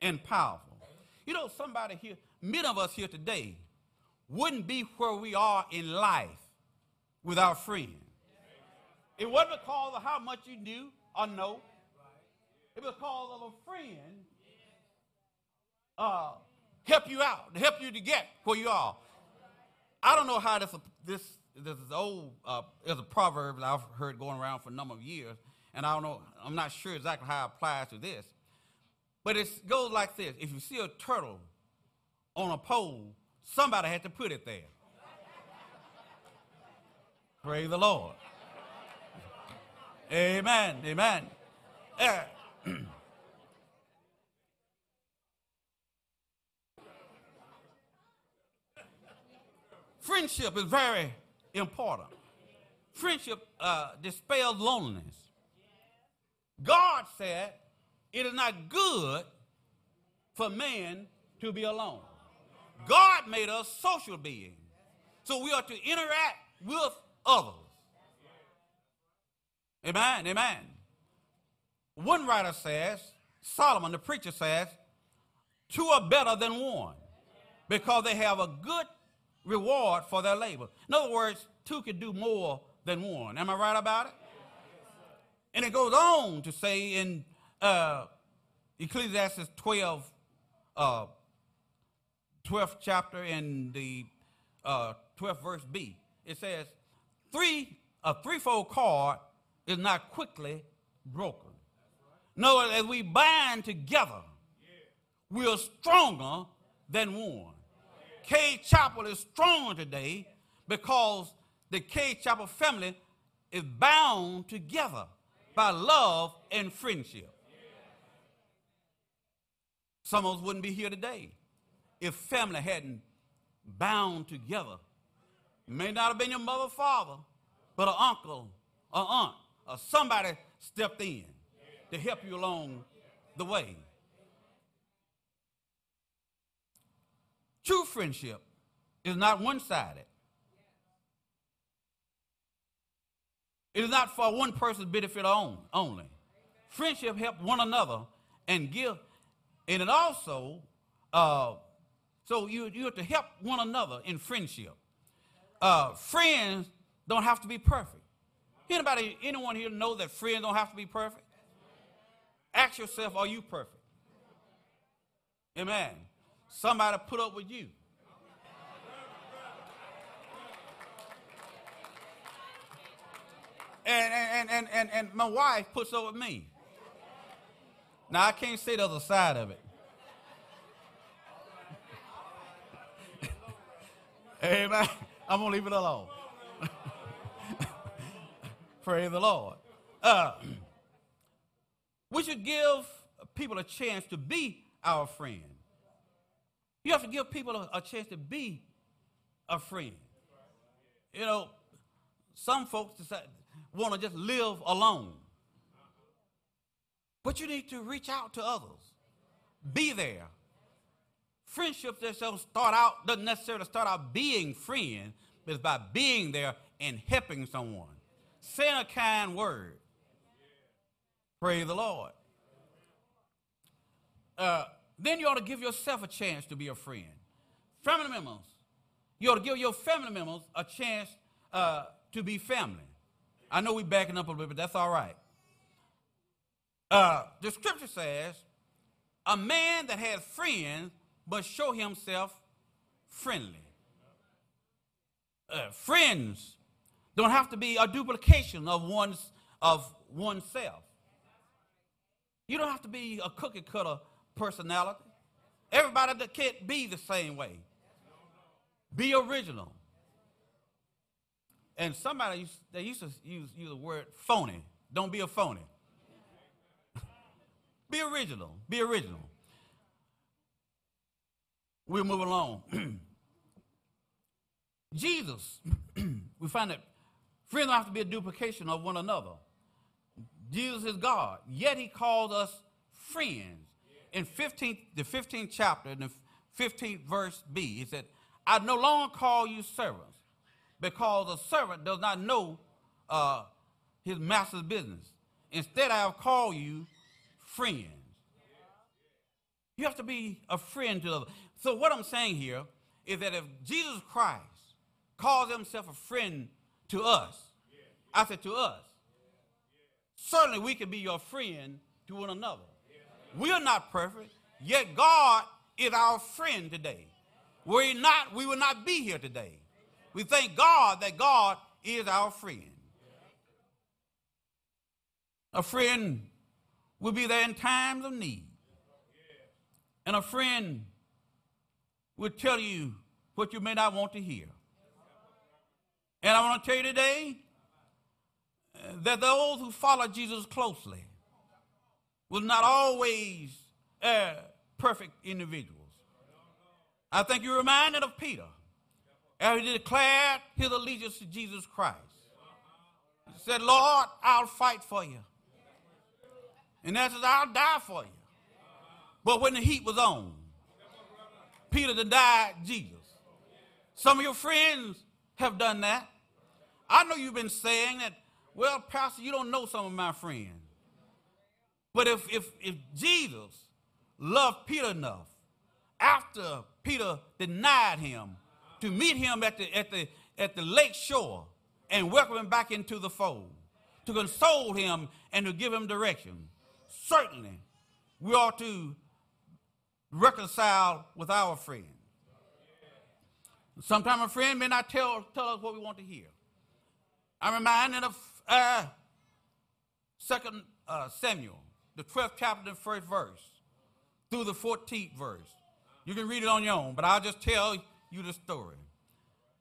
and powerful. You know, somebody here, many of us here today, wouldn't be where we are in life without friends. It wasn't because of how much you knew or know. It was because of a friend uh, help you out, help you to get where you are. I don't know how this this this is old. Uh, there's a proverb that I've heard going around for a number of years, and I don't know. I'm not sure exactly how it applies to this, but it goes like this: If you see a turtle on a pole, somebody had to put it there. Praise the Lord. Amen. Amen. Uh, Friendship is very important. Friendship uh, dispels loneliness. God said it is not good for man to be alone. God made us social beings. So we are to interact with others. Amen. Amen. One writer says, Solomon, the preacher says, two are better than one because they have a good reward for their labor. In other words, two can do more than one. Am I right about it? And it goes on to say in uh, Ecclesiastes 12, uh, 12th chapter in the uh, 12th verse B, it says, three, a threefold cord is not quickly broken. Other as we bind together, we are stronger than one. Cade Chapel is strong today because the Cade Chapel family is bound together by love and friendship. Some of us wouldn't be here today if family hadn't bound together. It may not have been your mother father, but an uncle, an aunt, or somebody stepped in to help you along the way. True friendship is not one sided. It is not for one person's benefit only. Friendship help one another and give, and it also, uh, so you, you have to help one another in friendship. Uh, friends don't have to be perfect. Anybody, anyone here know that friends don't have to be perfect? Ask yourself, are you perfect? Amen. Somebody put up with you. And, and, and, and, and my wife puts up with me. Now, I can't say the other side of it. Amen. I'm going to leave it alone. Praise the Lord. Uh, we should give people a chance to be our friend. You have to give people a, a chance to be a friend. You know, some folks want to just live alone. But you need to reach out to others. Be there friendships that don't start out, doesn't necessarily start out being friends, but it's by being there and helping someone. Saying a kind word. Praise the Lord. Uh, then you ought to give yourself a chance to be a friend. Family members, you ought to give your family members a chance uh, to be family. I know we're backing up a little bit, but that's all right. Uh, the scripture says, a man that has friends must show himself friendly. Uh, friends don't have to be a duplication of one's of oneself. You don't have to be a cookie cutter personality. Everybody that can't be the same way. Be original. And somebody they used to use, use the word phony. Don't be a phony. be original. Be original. We'll move along. Jesus, we find that friends have to be a duplication of one another. Jesus is God, yet he calls us friends. In 15th, the 15th chapter, in the 15th verse B, he said, I no longer call you servants, because a servant does not know uh, his master's business. Instead, I have called you friends. You have to be a friend to others. So, what I'm saying here is that if Jesus Christ calls himself a friend to us, I said to us, certainly we can be your friend to one another. We are not perfect, yet God is our friend today. Were he not, we would not be here today. We thank God that God is our friend. A friend will be there in times of need. And a friend will tell you what you may not want to hear. And I want to tell you today uh, that those who follow Jesus closely will not always uh, perfect individuals. I think you're reminded of Peter as he declared his allegiance to Jesus Christ. He said, Lord, I'll fight for you. And that says, I'll die for you. But when the heat was on, Peter denied Jesus. Some of your friends have done that. I know you've been saying that, well, Pastor, you don't know some of my friends. But if, if, if Jesus loved Peter enough, after Peter denied him, to meet him at the, at the, at the lake shore and welcome him back into the fold, to console him and to give him direction, certainly we ought to reconcile with our friend. Sometimes a friend may not tell, tell us what we want to hear. I'm reminded of uh, Second uh, Samuel, the 12th chapter, the first verse, through the 14th verse. You can read it on your own, but I'll just tell you the story.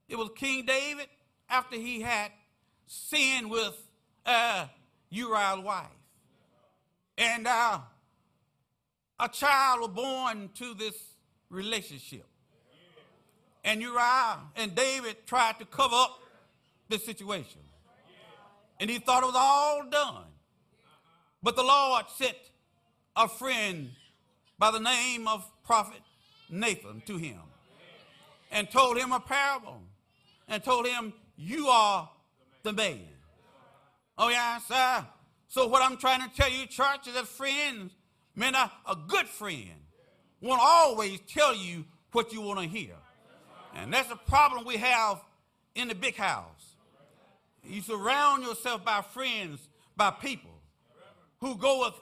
It was King David after he had sinned with uh, Uriah's wife. And uh, a child was born to this relationship. And Uriah and David tried to cover up the situation. And he thought it was all done. But the Lord sent a friend by the name of Prophet Nathan to him and told him a parable and told him, You are the man. Oh, yeah, sir. So, what I'm trying to tell you, church, is that friends, man, a, a good friend won't always tell you what you want to hear. And that's the problem we have in the big house. You surround yourself by friends, by people who go with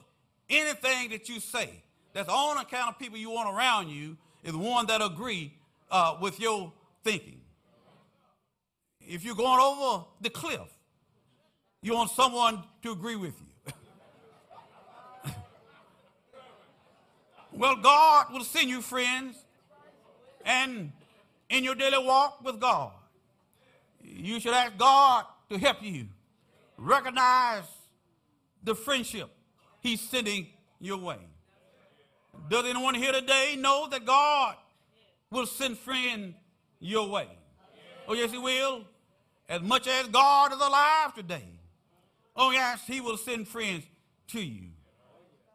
anything that you say. That's the only kind of people you want around you is one that agree uh, with your thinking. If you're going over the cliff, you want someone to agree with you. Well, God will send you friends, and in your daily walk with God, you should ask God to help you recognize the friendship He's sending your way. Does anyone here today know that God will send friends your way? Oh, yes, He will. As much as God is alive today. Oh, yes, He will send friends to you.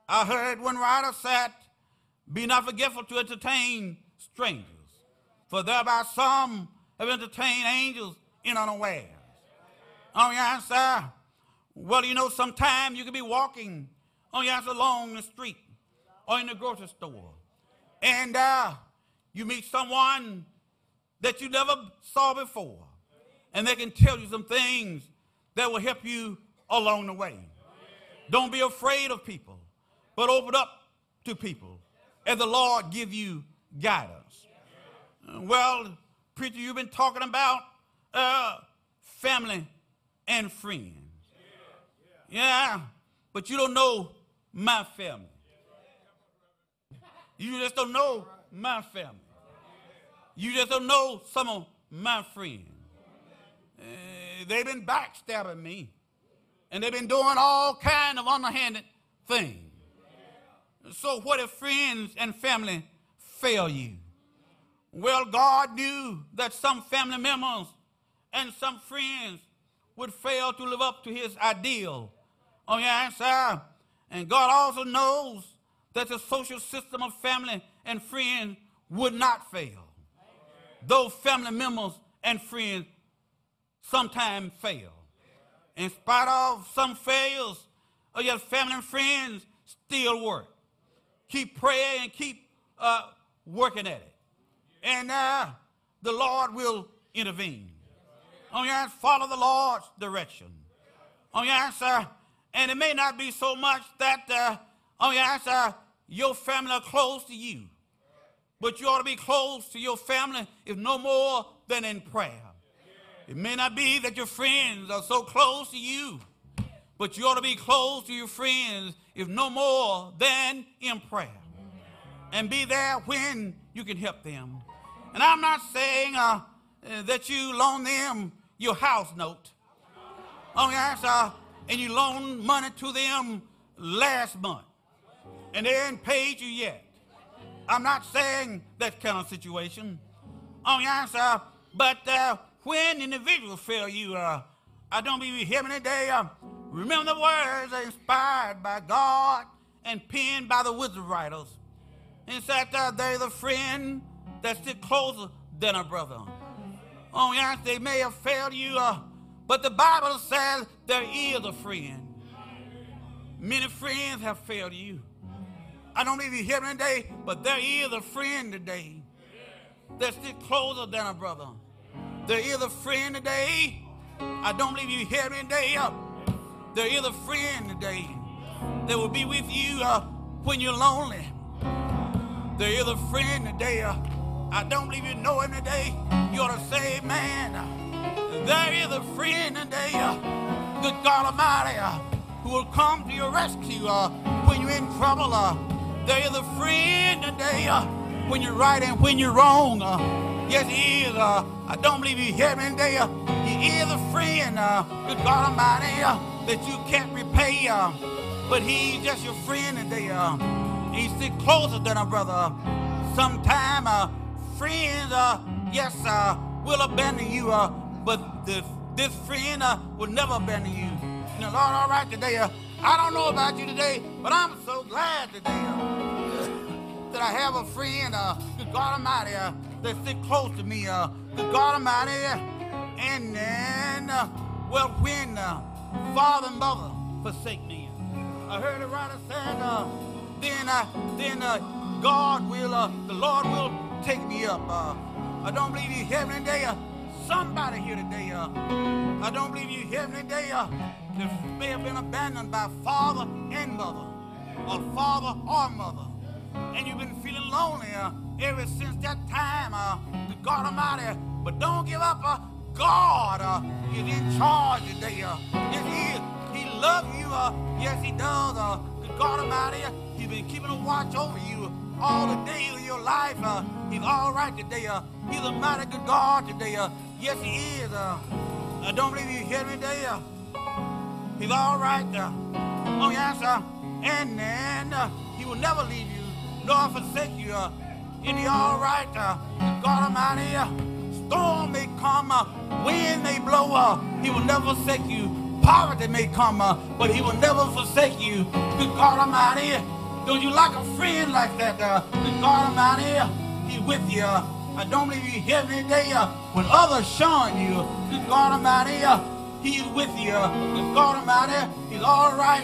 I heard one writer said, Be not forgetful to entertain strangers. For thereby some have entertained angels in unawares. Oh, yes, sir. Well, you know, sometimes you can be walking, oh, yes, along the street or in the grocery store, and uh, you meet someone that you never saw before, and they can tell you some things that will help you along the way. Don't be afraid of people, but open up to people, and the Lord give you guidance. Well, preacher, you've been talking about uh, family and friends. Yeah, but you don't know my family. You just don't know my family. You just don't know some of my friends. Uh, they've been backstabbing me. And they've been doing all kind of underhanded things. So what if friends and family fail you? Well, God knew that some family members and some friends would fail to live up to his ideal. Oh, yeah, sir. And God also knows that the social system of family and friends would not fail. Though family members and friends sometimes fail. In spite of some failures, oh, your family and friends still work. Keep praying and keep uh, working at it. And uh, the Lord will intervene. Oh, yes, follow the Lord's direction. Oh, yes, sir. And it may not be so much that, uh, oh, yes, uh, your family are close to you. But you ought to be close to your family, if no more than in prayer. It may not be that your friends are so close to you, but you ought to be close to your friends, if no more than in prayer. And be there when you can help them. And I'm not saying uh, that you loan them your house note. Oh, yes, uh, and you loan money to them last month, and they ain't paid you yet. I'm not saying that kind of situation. Oh, yes, uh, but uh, when individuals fail you, uh, I don't believe you hear me today. Uh, remember the words inspired by God and penned by the wizard writers. Said uh, they're the friend that's still closer than a brother. Oh, yes, they may have failed you, uh, but the Bible says there is a friend. Many friends have failed you. I don't believe you hear me today, but there is a friend today that's still closer than a brother. There is a friend today. I don't believe you hear me today. Uh, there is a friend today that will be with you uh, when you're lonely. There is a friend today. Uh, I don't believe you know him today. You ought to say, man, there is a friend today. Uh, good God Almighty, uh, who will come to your rescue uh, when you're in trouble. There is a friend today when you're right and when you're wrong. Yes, he is. I don't believe you hear me today. Is a friend, uh, good God Almighty, uh, that you can't repay. Uh, but he's just your friend today. Uh, he's still closer than a brother. Sometime uh, friends, uh, yes, uh, will abandon you, uh, but the, this friend uh, will never abandon you. Know, Lord, all right today. Uh, I don't know about you today, but I'm so glad today uh, that I have a friend, uh, good God Almighty, uh, that stick close to me, uh, good God Almighty. And then, uh, well, when uh, father and mother forsake me, I heard a writer said, uh, then, uh, then uh, God will, uh, the Lord will take me up. Uh, I don't believe you hear me today. Uh, somebody here today. Uh, I don't believe you hear me today. Uh, that may have been abandoned by father and mother, or father or mother, and you've been feeling lonely uh, ever since that time. Uh, God Almighty, but don't give up. Uh, God uh, is in charge today. Uh, yes, He. He loves you. Uh, yes, He does. Uh, God Almighty, uh, He's been keeping a watch over you all the days of your life. Uh, he's all right today. Uh, he's a mighty good God today. Uh, yes, He is. Uh, I don't believe you hear me today. Uh, he's all right. Uh, oh, yes, uh, and then uh, He will never leave you nor forsake you. Uh, in the all right, uh, God Almighty. Uh, storm may come, wind may blow, he will never forsake you. Poverty may come, but he will never forsake you. Good God Almighty, don't you like a friend like that? Uh, good God Almighty, He's with you. I don't believe He's here today uh, when others shun you. Good God Almighty, uh, He's with you. Good God Almighty, He's all right.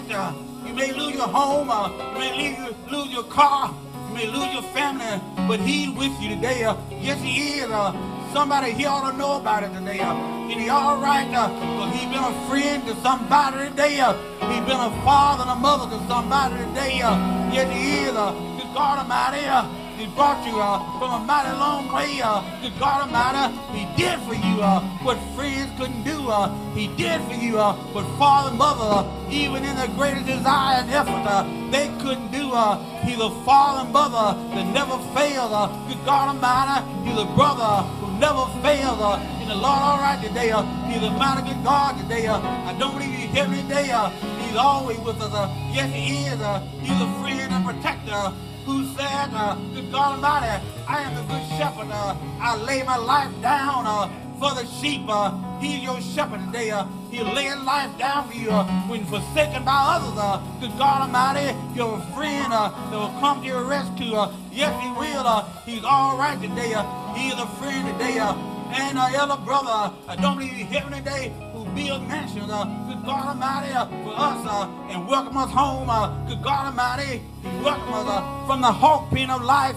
You may lose your home. You may lose your car. You may lose your family. But He's with you today. Yes, He is. Uh, somebody he ought to know about it today. Uh, and He all right. Uh, but He's been a friend to somebody today. Uh, he's been a father and a mother to somebody today. Uh, yes, He is. Uh, good God Almighty. He brought you uh, from a mighty long way. Uh, good God Almighty, He did for you uh, what friends couldn't do. Uh, he did for you uh, what father and mother, uh, even in their greatest desire and effort, uh, they couldn't do. Uh, he's a father and mother that never failed. Uh, good God Almighty, He's a brother who never failed. Uh, the Lord, all right today. Uh, he's a mighty good God today. Uh, I don't believe He's here today. Uh, he's always with us. Uh, yes, He is. Uh, he's a friend and protector who said, uh, Good God Almighty, I am the good shepherd. Uh, I lay my life down uh, for the sheep. Uh, he's your shepherd today. Uh, he'll lay his life down for you uh, when forsaken by others. Uh, good God Almighty, you're a friend uh, that will come to your rescue. Uh, yes, he will. Uh, he's all right today. Uh, he is a friend today. Uh, and uh, elder brother, I don't believe he's here today who a mansions. Uh, good God Almighty, uh, for us uh, and welcome us home. Good God Almighty, welcome us from the hawk pen of life.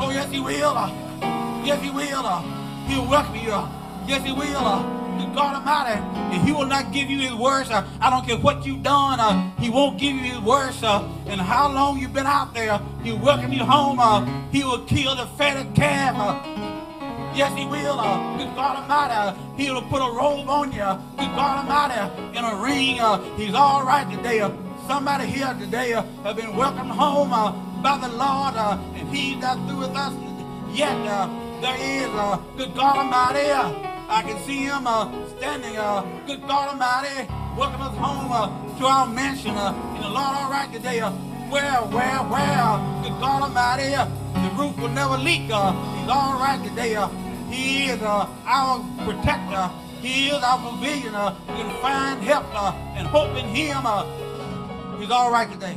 Oh, yes, He will. Yes, He will. He'll welcome you. Yes, He will. God Almighty, and He will not give you His worst. Uh, I don't care what you've done. Uh, he won't give you His worst. Uh, and how long you've been out there, He'll welcome you home. He will kill the fatted calf. Uh, Yes, he will. Uh, good God Almighty, uh, he'll put a robe on you. Good God Almighty, in a ring. Uh, he's all right today. Uh, somebody here today uh, have been welcomed home uh, by the Lord, uh, and he's not through with us yet. Uh, there is, uh, good God Almighty, uh, I can see him uh, standing. Uh, good God Almighty, welcome us home uh, to our mansion. Uh, and the Lord all right today. Uh, where, where, where? Good God Almighty, uh, the roof will never leak. Uh, he's all right today. Uh, he is uh, our protector. He is our provision. Uh, we can find help uh, and hope in Him. Uh, he's all right today.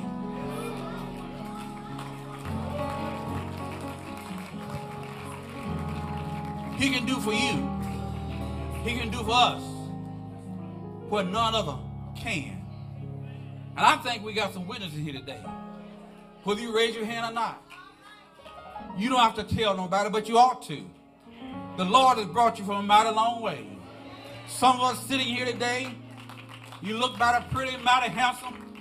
He can do for you. He can do for us what none other can. And I think we got some witnesses here today. Whether you raise your hand or not. You don't have to tell nobody, but you ought to. The Lord has brought you from a mighty long way. Some of us sitting here today, you look mighty pretty, mighty handsome.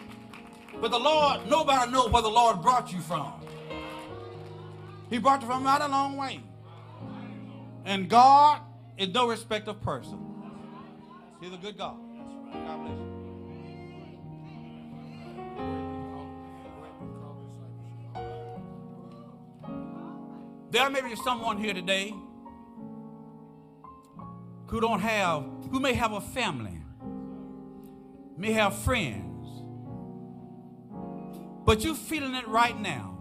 But the Lord, nobody knows where the Lord brought you from. He brought you from a mighty long way. And God is no respect of person. He's a good God. God bless you. There may be someone here today who don't have, who may have a family, may have friends, but you're feeling it right now.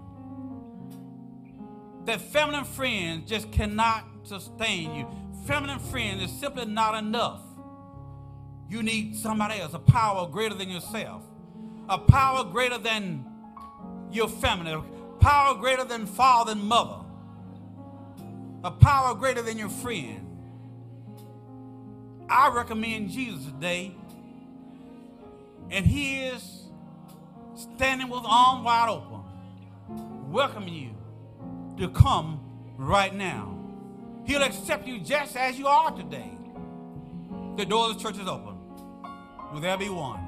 That family and friends just cannot sustain you. Family and friends is simply not enough. You need somebody else, a power greater than yourself, a power greater than your family, a power greater than father and mother, a power greater than your friend. I recommend Jesus today, and He is standing with arms wide open, welcoming you to come right now. He'll accept you just as you are today. The door of the church is open. Will there be one?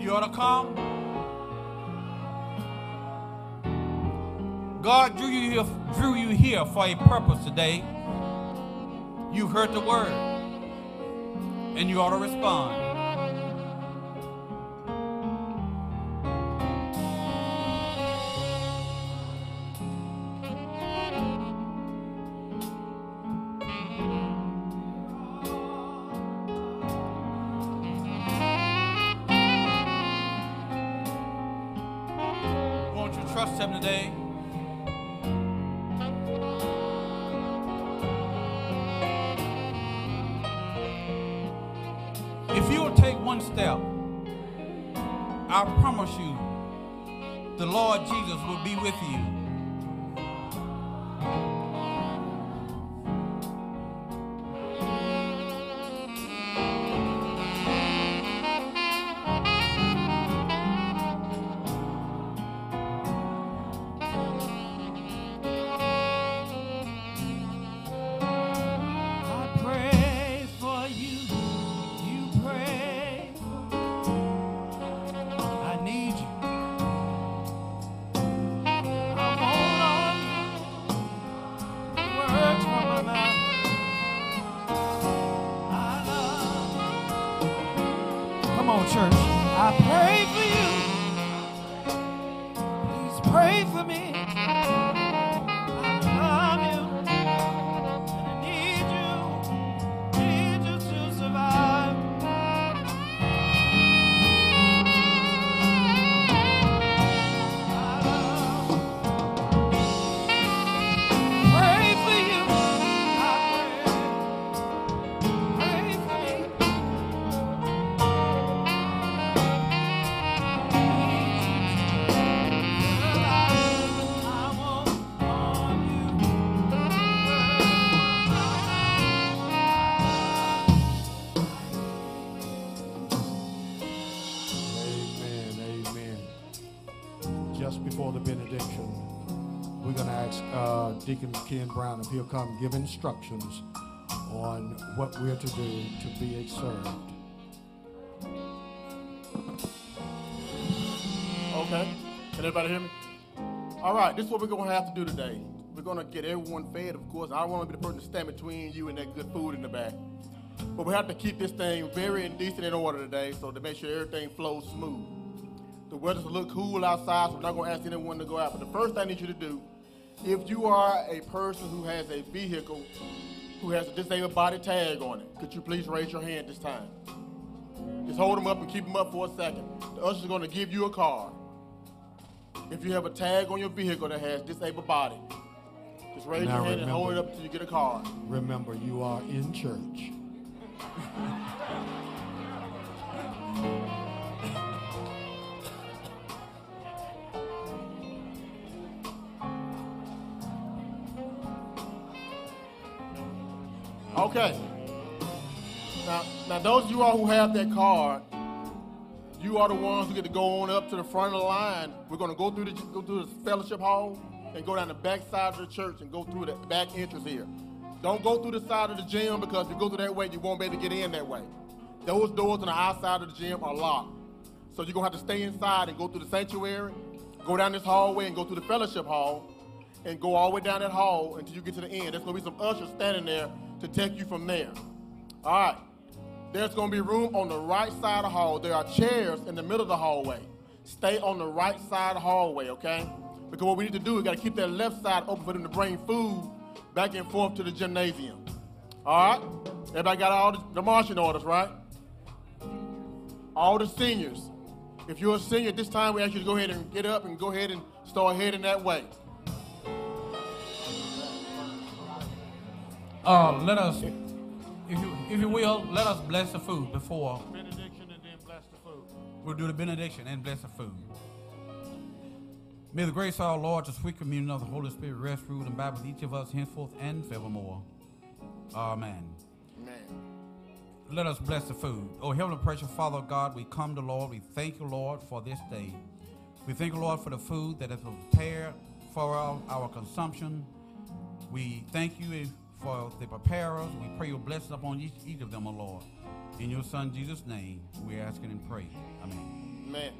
You ought to come. God drew you here, drew you here for a purpose today. You've heard the word, and you ought to respond. Deacon Ken Brown if he'll come give instructions on what we're to do to be served. Okay. Can everybody hear me? All right, this is what we're going to have to do today. We're going to get everyone fed, of course. I don't want to be the person to stand between you and that good food in the back. But we have to keep this thing very decent in order today so to make sure everything flows smooth. The weather's a little cool outside, so I'm not going to ask anyone to go out. But the first thing I need you to do, if you are a person who has a vehicle who has a disabled body tag on it, could you please raise your hand this time? Just hold them up and keep them up for a second. The usher's going to give you a card. If you have a tag on your vehicle that has disabled body, just raise Now your hand and hold it up until you get a card. Remember, you are in church. Okay. Now, now those of you all who have that card, you are the ones who get to go on up to the front of the line. We're going to go through the go through the fellowship hall and go down the back side of the church and go through the back entrance here. Don't go through the side of the gym because if you go through that way, you won't be able to get in that way. Those doors on the outside of the gym are locked. So you're going to have to stay inside and go through the sanctuary, go down this hallway and go through the fellowship hall, and go all the way down that hall until you get to the end. There's going to be some ushers standing there to take you from there. All right. There's going to be room on the right side of the hall. There are chairs in the middle of the hallway. Stay on the right side of the hallway, okay? Because what we need to do is got to keep that left side open for them to bring food back and forth to the gymnasium. All right? Everybody got all the, the marching orders, right? All the seniors. If you're a senior this time, we ask you to go ahead and get up and go ahead and start heading that way. Uh, let us, if you, if you will, let us bless the food before. Benediction and then bless the food. We'll do the benediction and bless the food. May the grace of our Lord, the sweet communion of the Holy Spirit rest, rule, and abide with each of us henceforth and forevermore. Amen. Amen. Let us bless the food. Oh, Heavenly Precious Father God, we come to Lord. We thank you, Lord, for this day. We thank you, Lord, for the food that is prepared for our, our consumption. We thank you for the preparers. We pray your blessings upon each, each of them, O oh Lord. In your Son Jesus' name, we ask it and pray. Amen. Amen.